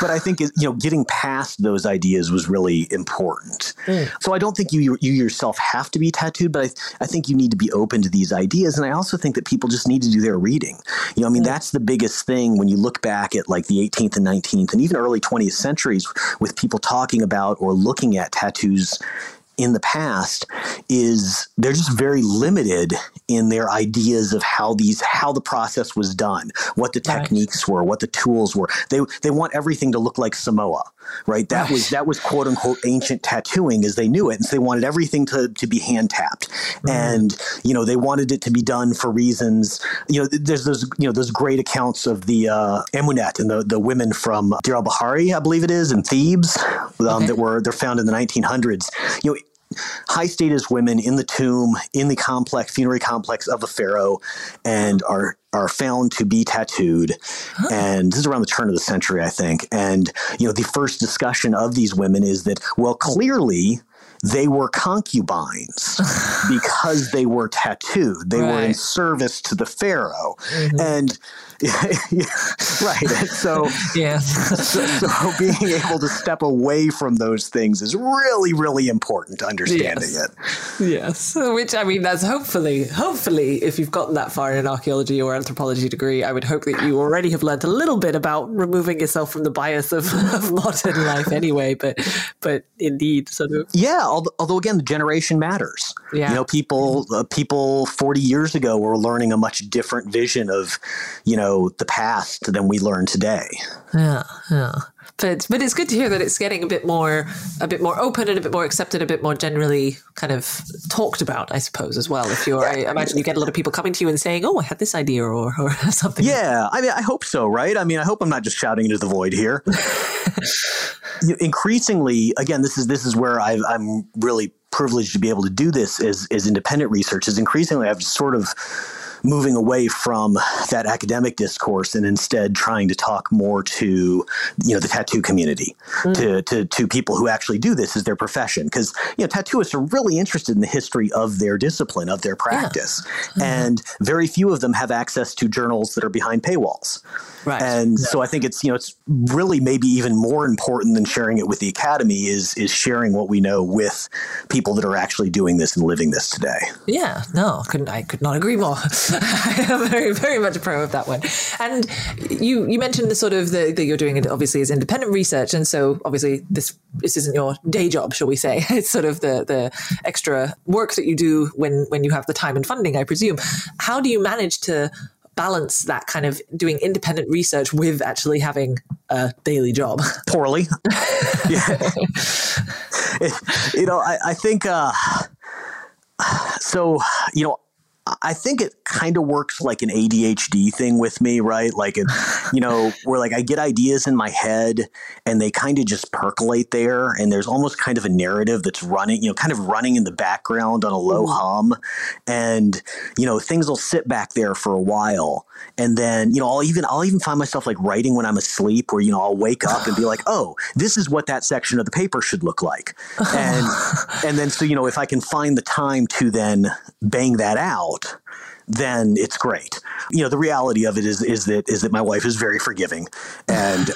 but I think you know, getting past those ideas was really important. Mm. So I don't think you you yourself have to be tattooed, but I, I think you need to be open to these ideas, and I also think that people just need to do their reading. You know, I mean, mm. that's the biggest thing when you look back at like the 18th and 19th and even early 20th centuries with people talking about or looking at tattoos in the past is they're just very limited in their ideas of how these how the process was done what the Right. techniques were what the tools were. They they want everything to look like samoa right? That was that was quote unquote ancient tattooing as they knew it. And so they wanted everything to to be hand tapped. And you know they wanted it to be done for reasons you know there's those you know those great accounts of the uh Amunet and the the women from Deir al-Bahari I believe it is in Thebes um, that were they're found in the 1900s you know high status women in the tomb in the complex funerary complex of the pharaoh and are are found to be tattooed. And this is around the turn of the century i think. And you know the first discussion of these women is that well clearly they were concubines because they were tattooed. They were in service to the pharaoh. Mm-hmm. And right so Yeah. so, so being able to step away from those things is really really important to understanding Yes. it Yes, which I mean, that's hopefully, hopefully, if you've gotten that far in an archaeology or anthropology degree, I would hope that you already have learned a little bit about removing yourself from the bias of, of modern life, anyway. But, but indeed, sort of, yeah although, although again the generation matters Yeah. you know people uh, people 40 years ago were learning a much different vision of you know the past than we learn today yeah, yeah. But but it's good to hear that it's getting a bit more a bit more open and a bit more accepted, a bit more generally kind of talked about, I suppose, as well. If you're, I imagine you get a lot of people coming to you and saying, "Oh, I had this idea," or or something. Yeah, I mean, I hope so, right? I mean, I hope I'm not just shouting into the void here. Increasingly, again, this is this is where i I'm really privileged to be able to do this as, as independent research is increasingly I've sort of moving away from that academic discourse and instead trying to talk more to you know the tattoo community mm. to, to to people who actually do this as their profession because you know tattooists are really interested in the history of their discipline of their practice yeah. mm-hmm. and very few of them have access to journals that are behind paywalls Right. And yeah. so I think it's you know it's really maybe even more important than sharing it with the academy is is sharing what we know with people that are actually doing this and living this today. Yeah, no, couldn't I could not agree more. I am very very much a pro of that one. And you you mentioned the sort of the, that you're doing it obviously as independent research, and so obviously this this isn't your day job, shall we say? It's sort of the the extra work that you do when when you have the time and funding, I presume. How do you manage to balance that kind of doing independent research with actually having a daily job? Poorly. yeah. you know, I, I think, uh, so, you know, I think it kind of works like an ADHD thing with me, right? Like, it, you know, where like I get ideas in my head and they kind of just percolate there, and there's almost kind of a narrative that's running, you know, kind of running in the background on a low mm-hmm. hum, and you know, things will sit back there for a while, and then you know, I'll even I'll even find myself like writing when I'm asleep, where you know I'll wake up and be like, oh, this is what that section of the paper should look like, and and then so you know, if I can find the time to then bang that out out then it's great. You know, the reality of it is is that is that my wife is very forgiving and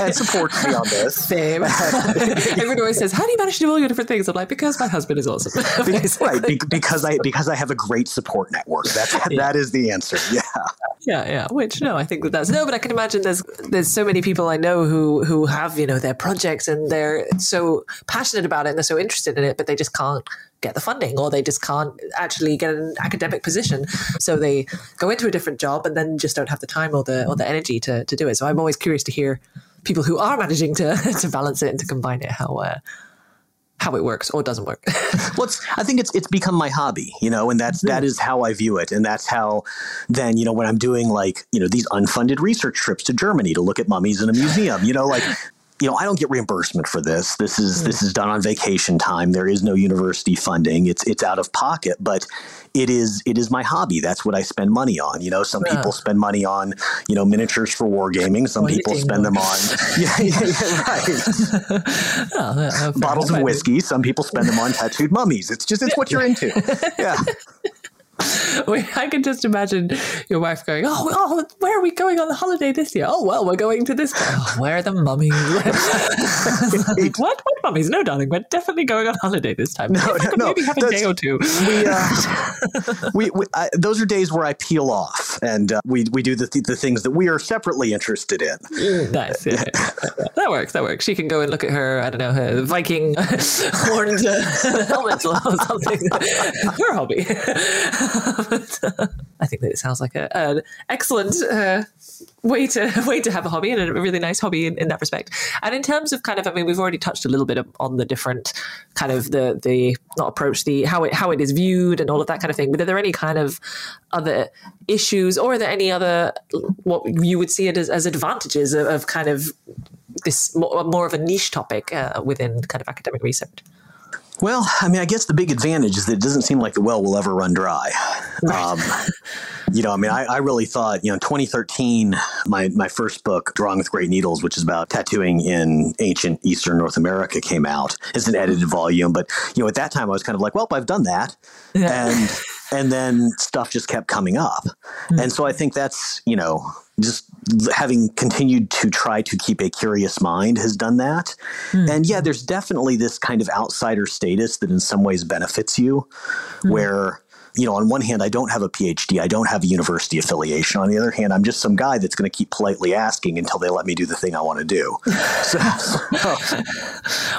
and, supports me on this. Same. Everyone always says, "How do you manage to do all your different things?" I'm like, "Because my husband is awesome." right, because I because I have a great support network. That's yeah. that is the answer. Yeah. Yeah, yeah. Which no, I think that that's no, but I can imagine there's there's so many people I know who who have you know their projects and they're so passionate about it and they're so interested in it, but they just can't get the funding or they just can't actually get an academic position. So they go into a different job and then just don't have the time or the or the energy to, to do it. So I'm always curious to hear people who are managing to to balance it and to combine it how uh, how it works or doesn't work. well, I think it's it's become my hobby, you know, and that's that hmm. is how I view it, and that's how then you know when I'm doing like you know these unfunded research trips to Germany to look at mummies in a museum, you know, like you know, I don't get reimbursement for this. This is mm. this is done on vacation time. There is no university funding. It's it's out of pocket, but it is it is my hobby. That's what I spend money on. You know, some yeah. people spend money on you know miniatures for wargaming. Some people spend them on yeah, yeah, yeah right oh, bottles of whiskey. Some people spend them on tattooed mummies. It's just it's what you're into. Yeah. I can just imagine your wife going, "Oh, oh, where are we going on the holiday this year? Oh, well, we're going to this. Oh, where are the mummies? what? What mummies? No, darling, we're definitely going on holiday this time. No, no, no, maybe have a day or two. We, uh, we, we I, those are days where I peel off and uh, we we do the th- the things that we are separately interested in. Mm, nice, yeah, yeah, yeah, that works. That works. She can go and look at her, I don't know, her Viking horned uh, helmet or something. her hobby. But, uh, I think that it sounds like a, an excellent uh, way to way to have a hobby and a really nice hobby in, in, that respect. And in terms of kind of, I mean, we've already touched a little bit on the different kind of the the not approach, the how it how it is viewed and all of that kind of thing. But are there any kind of other issues, or are there any other what you would see it as, as advantages of, of kind of this more, more of a niche topic uh, within kind of academic research? Well, I mean, I guess the big advantage is that it doesn't seem like the well will ever run dry. Right. Um, you know, I mean, I, I, really thought, you know, in 2013, my, my first book, Drawing with Great Needles, which is about tattooing in ancient Eastern North America, came out as an edited volume. But, you know, at that time, I was kind of like, well, I've done that. Yeah. And, and then stuff just kept coming up. Mm-hmm. And so I think that's, you know, just having continued to try to keep a curious mind has done that. Mm. And yeah, there's definitely this kind of outsider status that in some ways benefits you, mm. where you know, on one hand, I don't have a PhD, I don't have a university affiliation. On the other hand, I'm just some guy that's going to keep politely asking until they let me do the thing I want to do. So,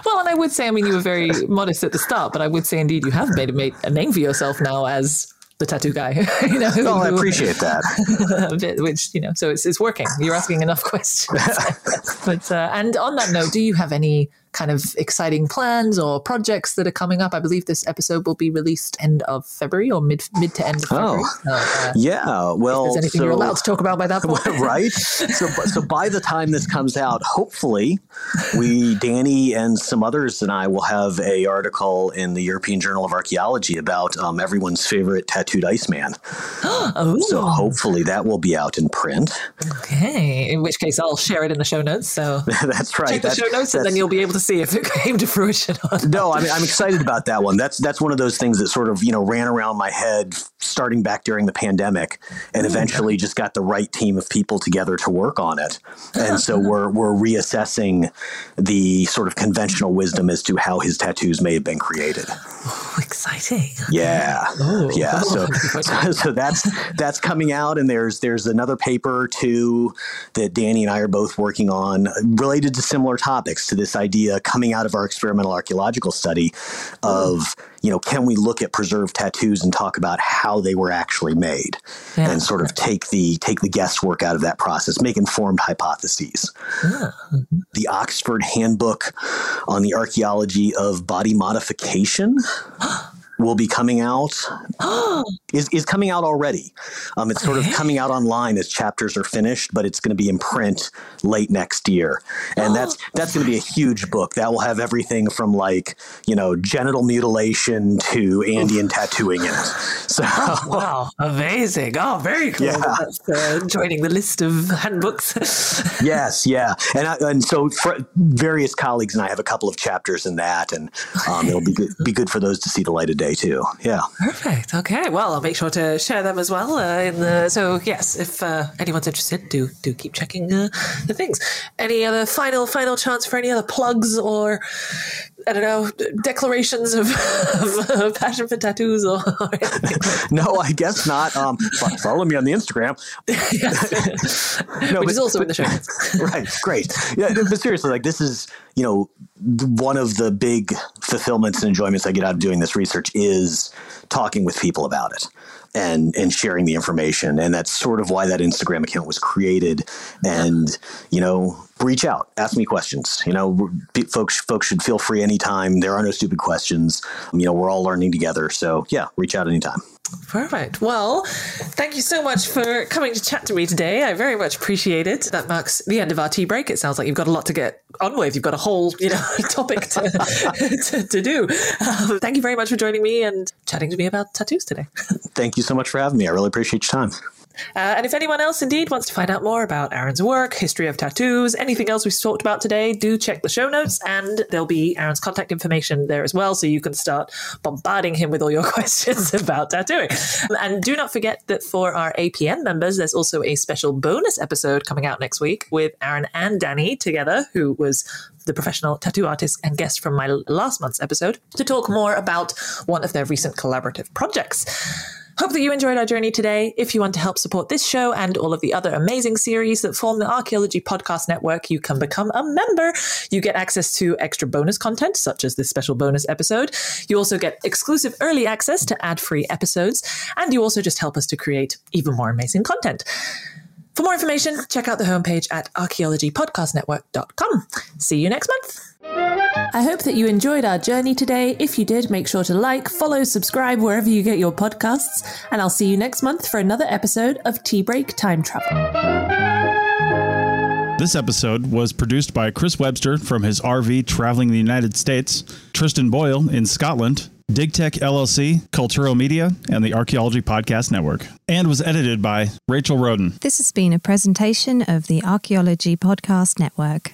well, and I would say, I mean, you were very modest at the start, but I would say, indeed, you have made, made a name for yourself now as the tattoo guy. you know, oh, I appreciate that. which you know, so it's it's working. You're asking enough questions. but uh, and on that note, do you have any kind of exciting plans or projects that are coming up. I believe this episode will be released end of February or mid mid to end of February. Oh, So, uh, yeah. Well, if there's anything so, you're allowed to talk about by that point. right? So, so by the time this comes out, hopefully, we, Danny, and some others, and I will have a article in the European Journal of Archaeology about um, everyone's favorite tattooed Iceman. oh, So hopefully that will be out in print. okay. In which case, I'll share it in the show notes. So that's right. check the That's- show notes, and then you'll be able to see if it came to fruition no, I mean, I'm excited about that one. That's that's one of those things that sort of you know ran around my head starting back during the pandemic, and hmm. eventually just got the right team of people together to work on it. And so we're we're reassessing the sort of conventional wisdom as to how his tattoos may have been created. Oh, exciting. Yeah, oh, yeah. Oh. So, so so that's that's coming out, and there's there's another paper too that Danny and I are both working on related to similar topics to this idea Uh, coming out of our experimental archaeological study of you know can we look at preserved tattoos and talk about how they were actually made Yeah. and sort of take the take the guesswork out of that process, make informed hypotheses. The Oxford Handbook on the Archaeology of Body Modification will be coming out. Is, is coming out already. Um, it's sort of coming out online as chapters are finished but it's going to be in print late next year. And that's that's going to be a huge book that will have everything from like you know genital mutilation to andean tattooing in it. So Wow, amazing. Oh, very cool. Yeah. That's uh, joining the list of handbooks. yes yeah. And I, and so for various colleagues and i have a couple of chapters in that and um, it'll be good, be good for those to see the light of day too yeah Perfect. Okay. Well, I'll make sure to share them as well. Uh, the, so yes, if uh, anyone's interested, do do keep checking uh, the things. Any other final final chance for any other plugs or I don't know declarations of, of passion for tattoos or, or no i guess not. Um, fo- follow me on the instagram. No, Which but- is also in the show notes. right great. Yeah but seriously like this is you know one of the big fulfillments and enjoyments i get out of doing this research is talking with people about it and and sharing the information. And that's sort of why that instagram account was created. And you know reach out ask me questions. You know folks folks should feel free anytime. There are no stupid questions. You know we're all learning together. So yeah reach out anytime Perfect. Well, thank you so much for coming to chat to me today. I very much appreciate it. That marks the end of our tea break. It sounds like you've got a lot to get on with. You've got a whole, you know, topic to, to, to do. Um, thank you very much for joining me and chatting to me about tattoos today. thank you so much for having me i really appreciate your time Uh, and if anyone else indeed wants to find out more about Aaron's work, history of tattoos, anything else we've talked about today, do check the show notes and there'll be Aaron's contact information there as well. So you can start bombarding him with all your questions about tattooing. And do not forget that for our APN members, there's also a special bonus episode coming out next week with Aaron and Danny together, who was the professional tattoo artist and guest from my last month's episode, to talk more about one of their recent collaborative projects. Hope that you enjoyed our journey today. If you want to help support this show and all of the other amazing series that form the Archaeology Podcast Network, you can become a member. You get access to extra bonus content, such as this special bonus episode. You also get exclusive early access to ad free episodes. And you also just help us to create even more amazing content. For more information, check out the homepage at archaeologypodcastnetwork.com. See you next month. I hope that you enjoyed our journey today. If you did, make sure to like, follow, subscribe wherever you get your podcasts, and I'll see you next month for another episode of Tea Break Time Travel. This episode was produced by Chris Webster from his RV traveling the United States, Tristan Boyle in Scotland, DigTech LLC, Cultural Media, and the Archaeology Podcast Network, and was edited by Rachel Roden. This has been a presentation of the Archaeology Podcast Network.